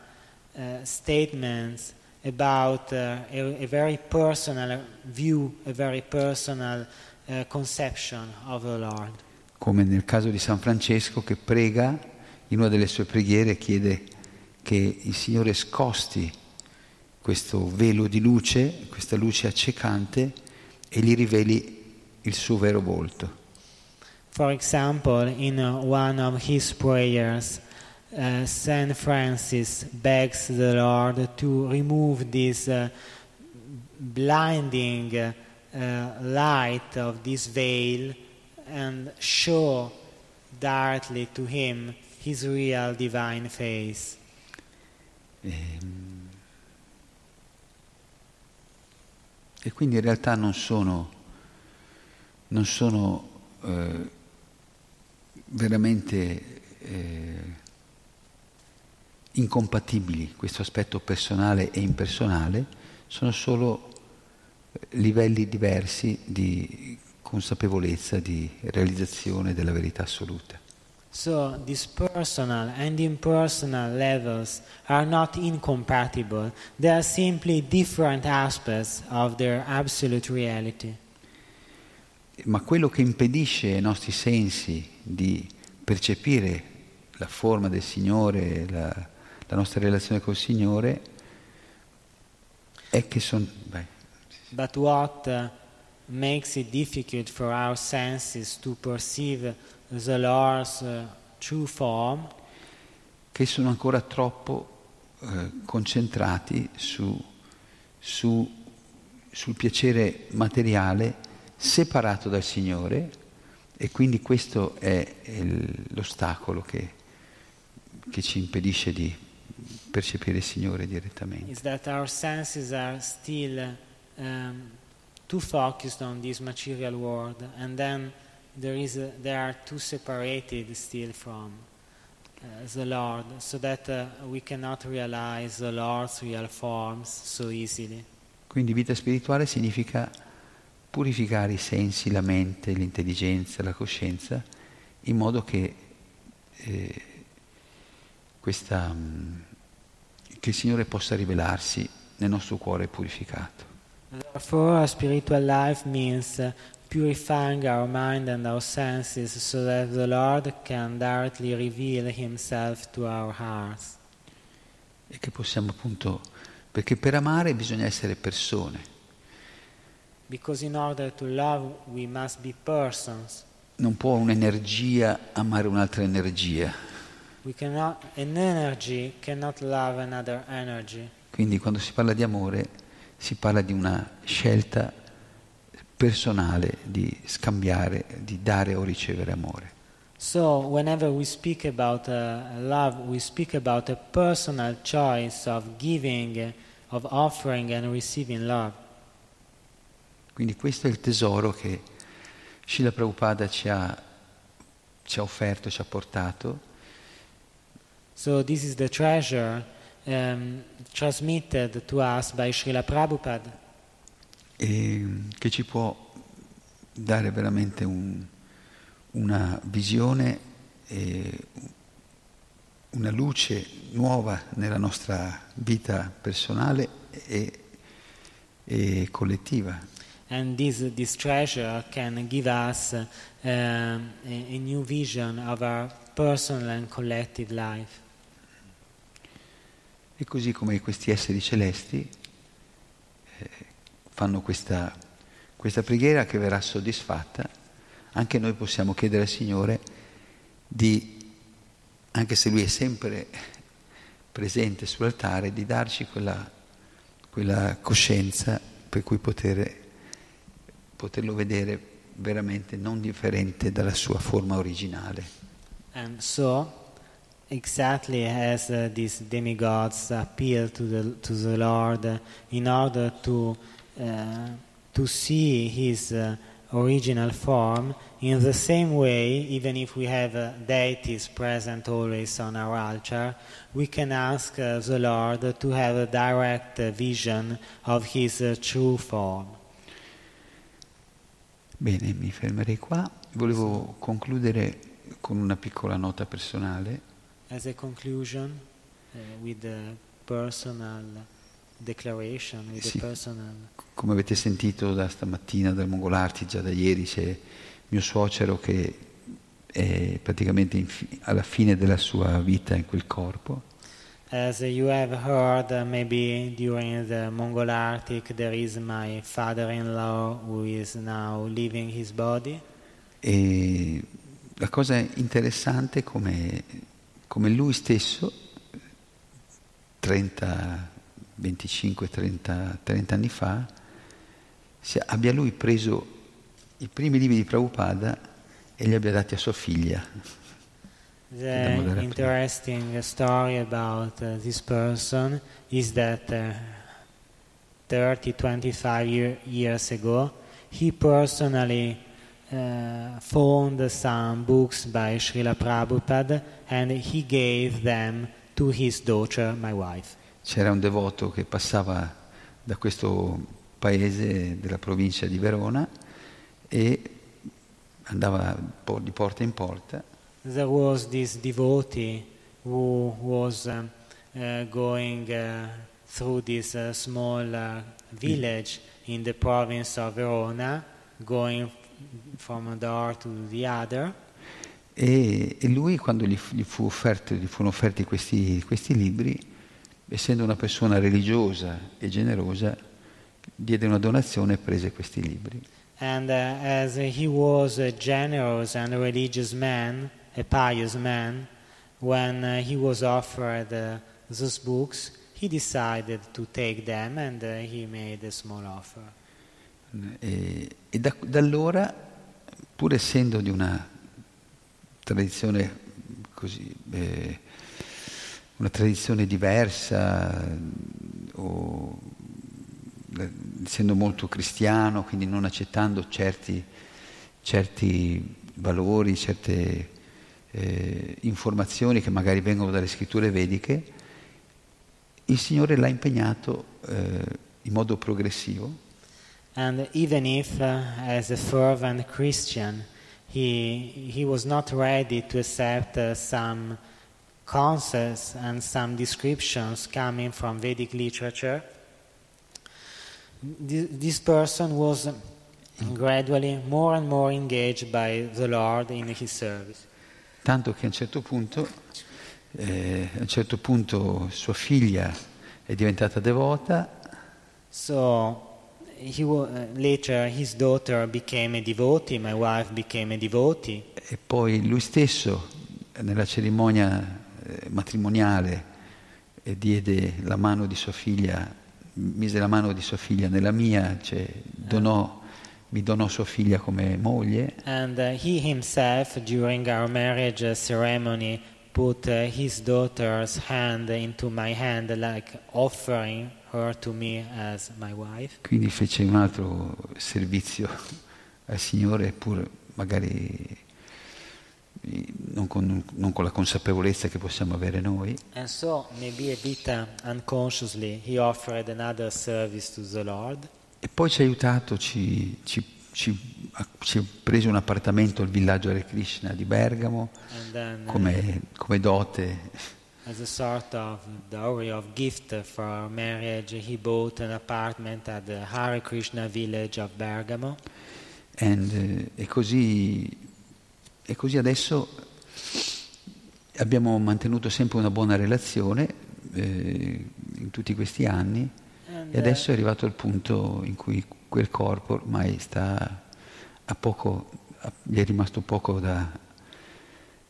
uh, statements about uh, a, a very personal view, a very personal uh, conception of the Lord. come nel caso di San Francesco che prega, in una delle sue preghiere chiede che il Signore scosti questo velo di luce, questa luce accecante e gli riveli il suo vero volto. For example, in one of his prayers, uh, Saint Francis begs the Lord to remove this uh, blinding uh, light of this veil and show directly to him his real divine face. Ehm, E quindi in realtà non sono, non sono eh, veramente eh, incompatibili questo aspetto personale e impersonale, sono solo eh, livelli diversi di consapevolezza, di realizzazione della verità assoluta. So these personal and impersonal levels are not incompatible. They are simply different aspects of their absolute reality. Ma quello che impedisce ai nostri sensi di percepire la forma del Signore, la, la nostra relazione col Signore, è che sono... But what uh, makes it difficult for our senses to perceive the Lord's uh, true form? Che sono ancora troppo eh, concentrati su, su- sul piacere materiale separato dal Signore e quindi questo è l'ostacolo che, che ci impedisce di percepire il Signore direttamente. is that our senses are still um, too focused on this material world, and then there is a, they are too separated still from uh, the Lord, so that uh, we cannot realize the Lord's real forms so easily. Quindi vita spirituale significa purificare i sensi, la mente, l'intelligenza, la coscienza, in modo che, eh, questa, mm, che il Signore possa rivelarsi nel nostro cuore purificato. Therefore, a spiritual life means purifying our mind and our senses so that the Lord can directly reveal Himself to our hearts. E che possiamo appunto, perché per amare bisogna essere persone, Because in order to love, we must be persons. non può un'energia amare un'altra energia. Cannot. Quindi quando si parla di amore si parla di una scelta personale di scambiare, di dare o ricevere amore. So, whenever we speak about uh, love, we speak about a personal choice of giving, of offering and receiving love. Quindi questo è il tesoro che Srila Prabhupada ci ha, ci ha offerto, ci ha portato So, this is the treasure um, transmitted to us by Srila Prabhupada. e che ci può dare veramente un- una visione una luce nuova nella nostra vita personale e, e collettiva. And this, this treasure can give us uh, a, a new vision of our personal and collective life. E così come questi esseri celesti eh, fanno questa, questa preghiera che verrà soddisfatta, anche noi possiamo chiedere al Signore di, anche se Lui è sempre presente sull'altare, di darci quella, quella coscienza per cui poter, poterlo vedere veramente non differente dalla sua forma originale. And so, exactly as uh, these demigods appeal to the, to the Lord uh, in order to, uh, to see his uh, original form, in the same way, even if we have uh, deities present always on our altar, we can ask the Lord to have a direct vision of his true form. Bene, mi fermerei qua. Volevo concludere con una piccola nota personale. As a conclusion, uh, with a personal declaration, with Sì. a personal Come avete sentito da stamattina dal Mongolarti, già da ieri c'è mio suocero che è praticamente fi- alla fine della sua vita in quel corpo As you have heard, uh, maybe during the Mongol Arctic, there is my father in law who is now leaving his body. e la cosa interessante come, come lui stesso, 30, 25, 30, 30 anni fa, abbia lui preso i primi libri di Prabhupada e li abbia dati a sua figlia. The interesting story about uh, this person is that uh, 30, 25 year, years ago, he personally uh, found some books by Srila Prabhupada and he gave them to his daughter, my wife. C'era un devoto che passava da questo paese della provincia di Verona e andava di porta in porta There was this devotee who was um, uh, going uh, through this uh, small uh, village in the province of Verona, going from a door to the other. e, e lui quando gli, gli fu offerto- gli furono offerti questi, questi libri, essendo una persona religiosa e generosa, diede una donazione e prese questi libri. And uh, as he was a generous and religious man, a pious man, when uh, he was offered uh, those books, he decided to take them and uh, he made a small offer. E, e da, da allora, pur essendo di una tradizione così, eh, una tradizione diversa o essendo molto cristiano, quindi non accettando certi, certi valori, certe eh, informazioni che magari vengono dalle scritture vediche, il Signore l'ha impegnato eh, in modo progressivo. And even if, uh, as a fervent Christian, he, he was not ready to accept uh, some concepts and some descriptions coming from Vedic literature, this person was gradually more and more engaged by the Lord in his service. Tanto che a un certo punto, eh, a un certo punto sua figlia è diventata devota. So he, uh, later his daughter became a devotee, my wife became a devotee. E poi lui stesso nella cerimonia eh, matrimoniale eh, diede la mano di sua figlia mise la mano di sua figlia nella mia, cioè donò, mi donò sua figlia come moglie. And uh, he himself, during our marriage ceremony, put uh, his daughter's hand into my hand, like offering Quindi fece un altro servizio al Signore, pur magari non con, non con, la consapevolezza che possiamo avere noi. And so maybe a bit uh, unconsciously he offered another service to the Lord. E poi ci ha aiutato, ci, ci, ci, ci ha preso un appartamento al villaggio Hare Krishna di Bergamo then, come, come dote. As a sort of dowry of gift for our marriage, he bought an apartment at the Hare Krishna village of Bergamo. And, uh, e così e così adesso abbiamo mantenuto sempre una buona relazione eh, in tutti questi anni And, e adesso è arrivato il punto in cui quel corpo ormai sta a poco, a, gli è rimasto poco da,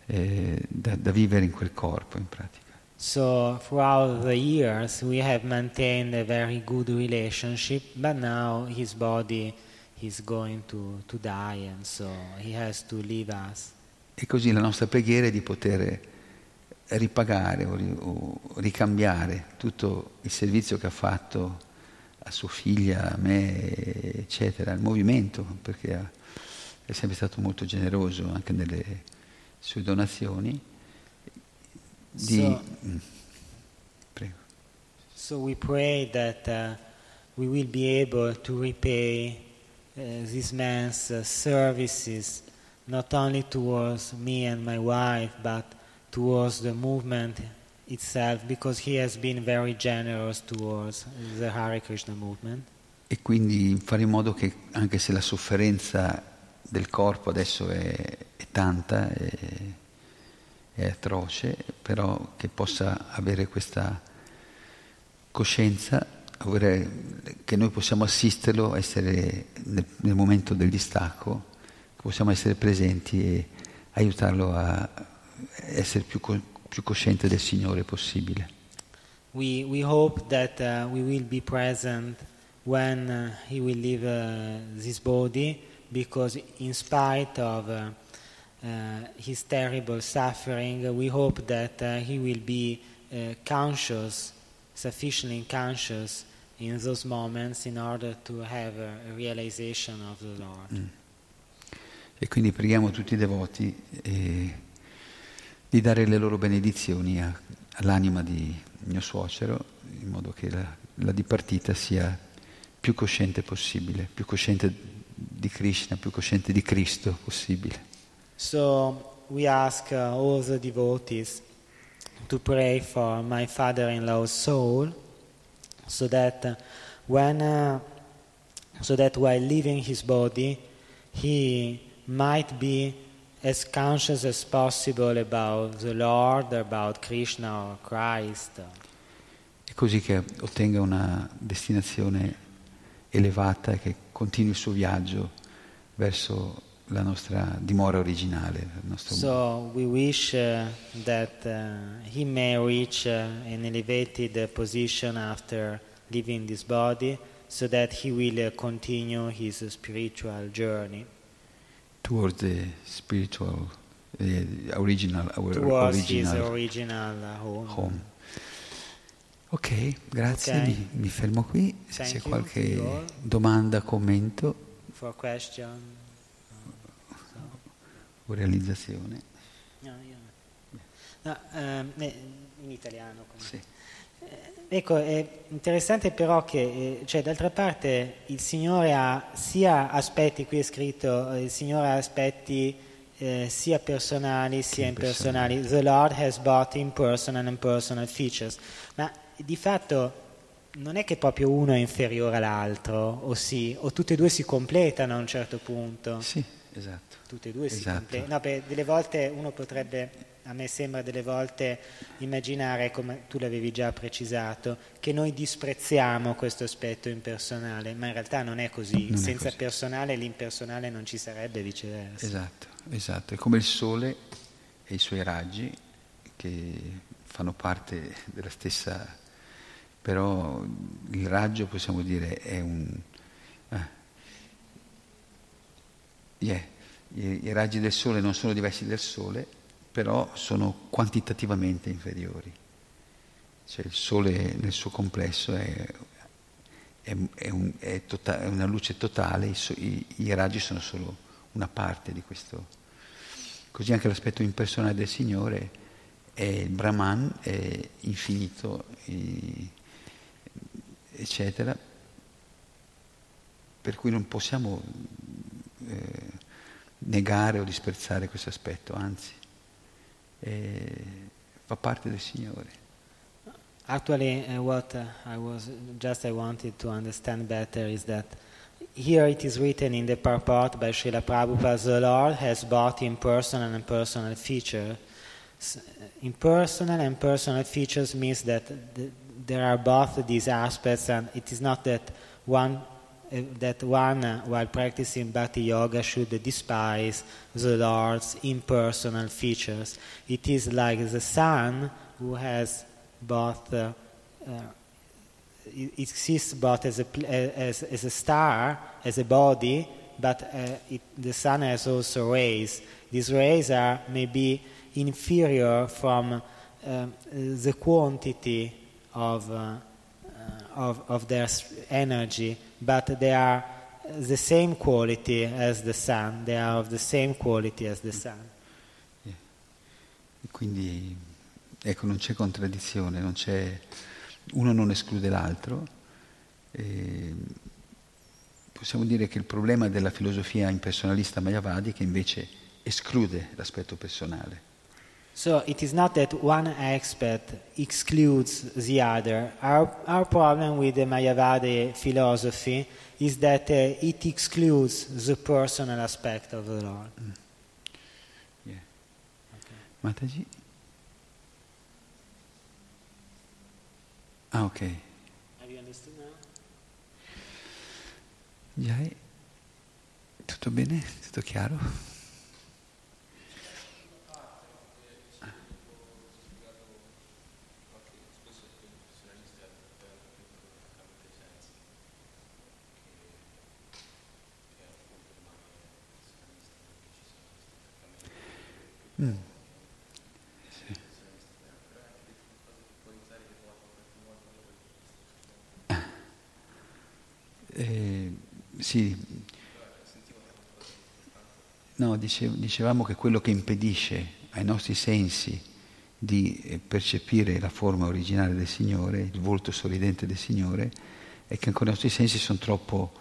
eh, da, da vivere in quel corpo in pratica. So throughout the years we have maintained a very good relationship, but now his body he's going to, to die and so he has to leave us. E così la nostra preghiera è di poter ripagare o ricambiare tutto il servizio che ha fatto a sua figlia, a me, eccetera, al movimento, perché è sempre stato molto generoso anche nelle sue donazioni. Di, so, mm, prego. So we pray that uh, we will be able to repay uh, this man's uh, services not only towards me and my wife, but towards the movement itself, because he has been very generous towards the Hare Krishna movement. E quindi fare in modo che anche se la sofferenza del corpo adesso è, è tanta, è, è atroce, però che possa avere questa coscienza che noi possiamo assisterlo, essere nel, nel, momento del distacco, possiamo essere presenti e aiutarlo a essere più, più cosciente del Signore possibile. We, we hope that uh, we will be present when uh, he will leave uh, this body because in spite of uh, uh, his terrible suffering, we hope that uh, he will be conscious, sufficiently conscious in those moments in order to have a realization of the Lord. Mm. E quindi preghiamo tutti i devoti eh, di dare le loro benedizioni a, all'anima di mio suocero, in modo che la, la dipartita sia più cosciente possibile, più cosciente di Krishna, più cosciente di Cristo possibile. So we ask uh, all the devotees to pray for my father-in-law's soul so that uh, when uh, so that while leaving his body he might be as conscious as possible about the Lord, about Krishna or Christ. E così che ottenga una destinazione elevata e che continui il suo viaggio verso la nostra dimora originale. so we wish uh, that uh, he may reach uh, an elevated position after leaving this body so that he will uh, continue his spiritual journey. Towards the spiritual original, our towards his original original uh, home. home. Ok, grazie, Ok. Mi, mi fermo qui. Se Thank c'è you, qualche domanda, commento For question. O realizzazione. No, io no. No, ehm, eh, in italiano. Sì. Ecco, è interessante però che, eh, cioè, d'altra parte, il Signore ha sia aspetti, qui è scritto, eh, il Signore ha aspetti eh, sia personali sia impersonali. The Lord has both impersonal and personal features. Ma di fatto non è che proprio uno è inferiore all'altro, o sì, o tutti e due si completano a un certo punto. Sì, esatto. Tutte e due si Esatto. completano. No, per delle volte uno potrebbe, a me sembra delle volte immaginare, come tu l'avevi già precisato, che noi disprezziamo questo aspetto impersonale, ma in realtà non è così. Non è Senza così. personale l'impersonale non ci sarebbe viceversa. Esatto, esatto. È come il sole e i suoi raggi che fanno parte della stessa, però il raggio possiamo dire è un... eh, yeah, i, raggi del sole non sono diversi dal sole, però sono quantitativamente inferiori. Cioè il sole nel suo complesso è, è, è un- è tota- una luce totale, i, i- i raggi sono solo una parte di questo. Così anche l'aspetto impersonale del Signore è il Brahman, è infinito, eccetera, per cui non possiamo eh, negare o disprezzare questo aspetto, anzi, eh, fa parte del Signore. Actually, uh, what I was just I wanted to understand better is that here it is written in the purport by Srila Prabhupada, the Lord has both impersonal and personal features. S- Impersonal and personal features means that th- there are both these aspects, and it is not that one that one uh, while practicing bhakti yoga should despise the Lord's impersonal features. It is like the sun who has both uh, uh, it exists both as a, as, as a star, as a body, but uh, it, the sun has also rays. These rays are maybe inferior from um, the quantity of, uh, uh, of, of their energy, but they are the same quality as the sun. They are of the same quality as the sun. E quindi ecco, non c'è contraddizione, non c'è, uno non esclude l'altro. E possiamo dire che il problema della filosofia impersonalista Mayavadi è che invece esclude l'aspetto personale. So it is not that one aspect excludes the other. Our, our problem with the Mayavadi philosophy is that uh, it excludes the personal aspect of the Lord. Yeah. Mataji? Ah, ok. Have you understood now? Jai? Tutto bene? Tutto chiaro? Sì. Eh, sì, no, dice- dicevamo che quello che impedisce ai nostri sensi di eh, percepire la forma originale del Signore, il volto sorridente del Signore, è che ancora i nostri sensi sono troppo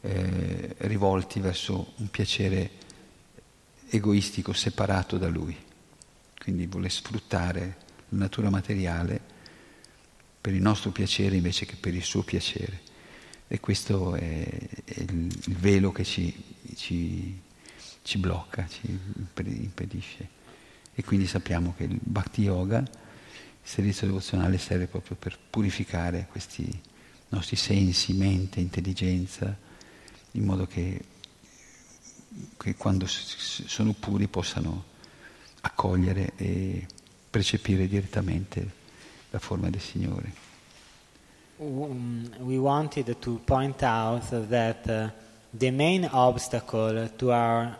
eh, rivolti verso un piacere egoistico separato da Lui. Quindi vuole sfruttare la natura materiale per il nostro piacere invece che per il suo piacere. E questo è, è il, velo che ci, ci- ci blocca, ci impe- impedisce. E quindi sappiamo che il Bhakti Yoga, il servizio devozionale, serve proprio per purificare questi nostri sensi, mente, intelligenza, in modo che, che quando sono puri possano accogliere e percepire direttamente la forma del Signore. Um, we wanted to point out that uh, the main obstacle to our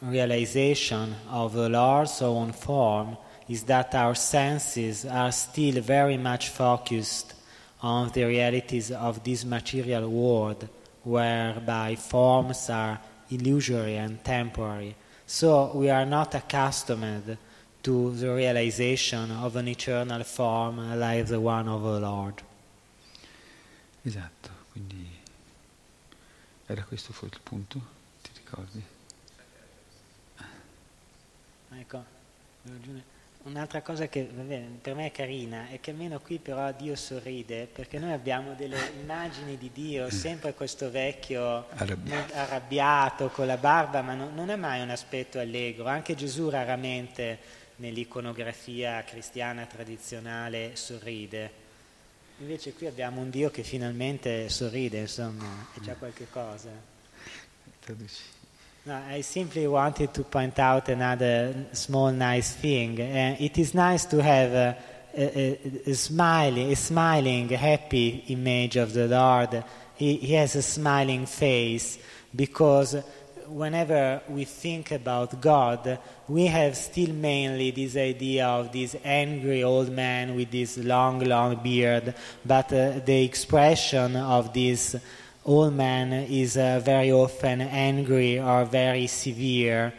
realization of the Lord's own form is that our senses are still very much focused on the realities of this material world, whereby forms are illusory and temporary. So we are not accustomed to the realization of an eternal form like the one of the Lord. Esatto, quindi era questo fu il punto, ti ricordi? Ecco, un'altra cosa che per me è carina è che almeno qui però Dio sorride perché noi abbiamo delle immagini di Dio, sempre questo vecchio Arrabbiato, arrabbiato con la barba, ma non, non è mai un aspetto allegro. Anche Gesù raramente nell'iconografia cristiana tradizionale sorride. Invece qui abbiamo un Dio che finalmente sorride, insomma, è già qualche cosa. traduci. No, I simply wanted to point out another small nice thing. Uh, it is nice to have a, a, a, smiling, a smiling, happy image of the Lord. He, he has a smiling face because whenever we think about God, we have still mainly this idea of this angry old man with this long, long beard, but uh, the expression of this old man is uh, very often angry or very severe.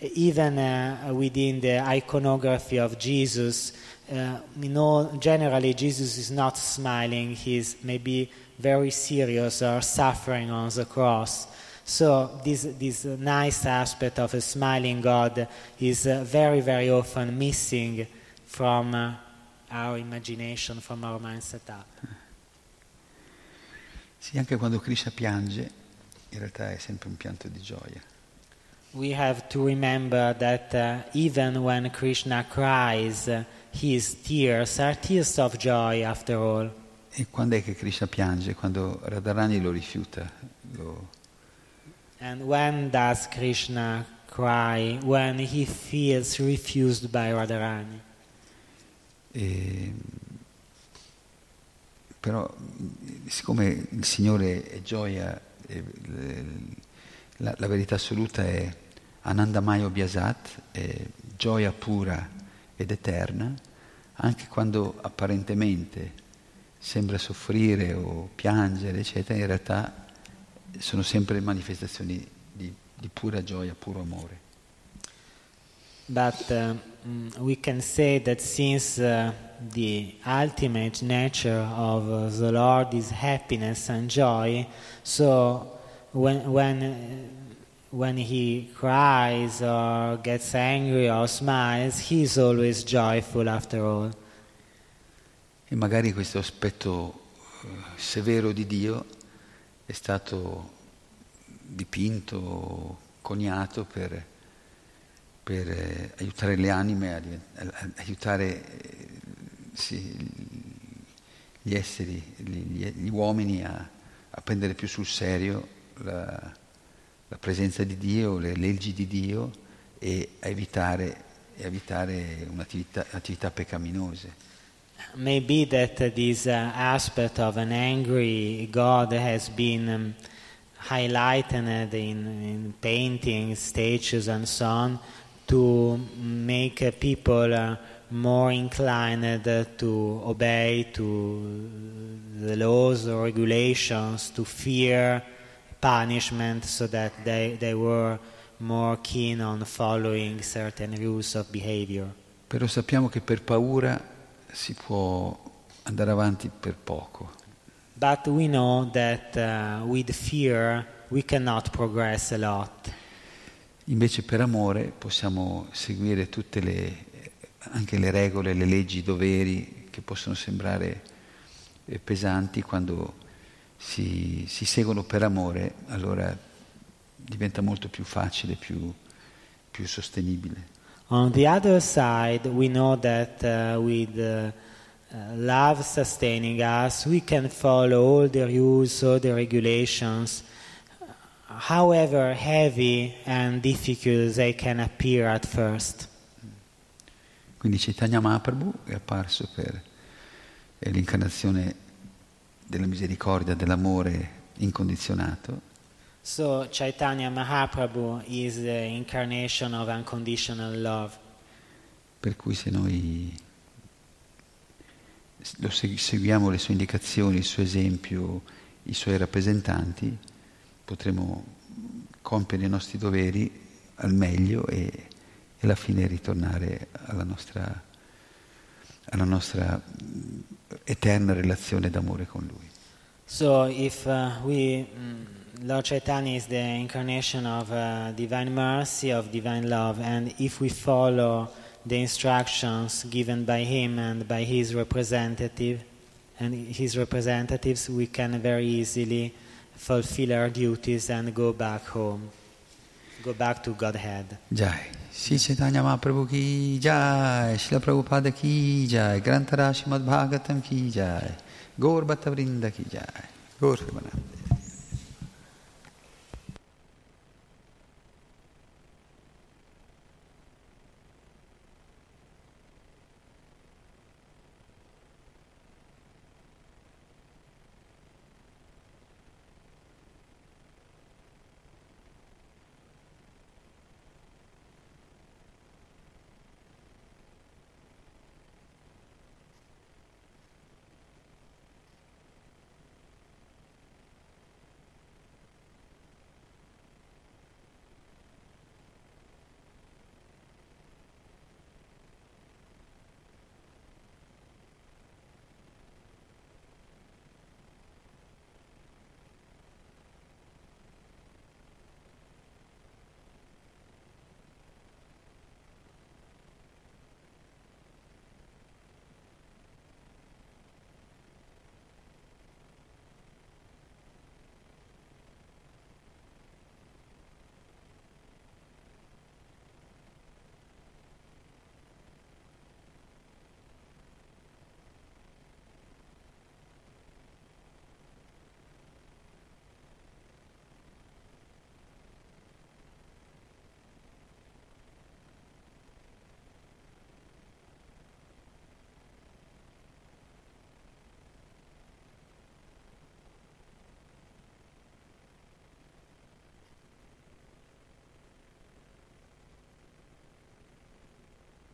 Even uh, within the iconography of Jesus, uh, you know, generally Jesus is not smiling, he's maybe very serious or suffering on the cross. So this, this nice aspect of a smiling God is uh, very, very often missing from uh, our imagination, from our mind setup. Sì, anche quando Krishna piange, in realtà è sempre un pianto di gioia. We have to remember that uh, even when Krishna cries, his tears are tears of joy after all. E quando è che Krishna piange? Quando Radharani lo rifiuta, lo, And when does Krishna cry? When he feels refused by Radharani. E, però siccome il Signore è gioia, la, la, verità assoluta è Anandamayo Biasat, è gioia pura ed eterna, anche quando apparentemente sembra soffrire o piangere, eccetera, in realtà sono sempre manifestazioni di, di pura gioia, puro amore. But uh, we can say that since uh, the ultimate nature of uh, the Lord is happiness and joy, so when, when, when He cries or gets angry or smiles, He is always joyful after all. E magari questo aspetto severo di Dio è stato dipinto, coniato per, per eh, aiutare le anime, a, a, aiutare sì, gli esseri, gli, gli uomini a, a, prendere più sul serio la, la, presenza di Dio, le leggi di Dio e a evitare, a evitare un'attività, attività peccaminose. Maybe that this uh, aspect of an angry God has been um, highlighted in, in paintings, statues, and so on to make uh, people uh, more inclined to obey to the laws or regulations, to fear punishment, so that they, they were more keen on following certain rules of behavior. Però sappiamo che per paura si può andare avanti per poco. But we know that uh, with fear we cannot progress a lot. Invece per amore possiamo seguire tutte le, anche le regole, le leggi, i doveri che possono sembrare eh, pesanti quando si, si seguono per amore, allora diventa molto più facile, più, più sostenibile. On the other side, we know that uh, with uh, uh, love sustaining us, we can follow all the rules, all the regulations, however heavy and difficult they can appear at first. Quindi Chaitanya Mahaprabhu è apparso per l'incarnazione della misericordia, dell'amore incondizionato. So Chaitanya Mahaprabhu is the incarnation of unconditional love. Per cui se noi seguiamo le sue indicazioni, il suo esempio, i suoi rappresentanti, potremo compiere i nostri doveri al meglio e, e alla fine ritornare alla nostra, alla nostra mm, eterna relazione d'amore con Lui. So if uh, we, mm, Lord Chaitanya is the incarnation of uh, divine mercy, of divine love, and if we follow the instructions given by him and by his representative and his representatives, we can very easily fulfill our duties and go back home, go back to Godhead. Jai. Shri Chaitanya Mahaprabhu ki jai, Shri Prabhupada ki jai, Grantara Srimad Bhagavatam ki jai, Gaur Bhattavrinda ki jai, Gaur Premanande.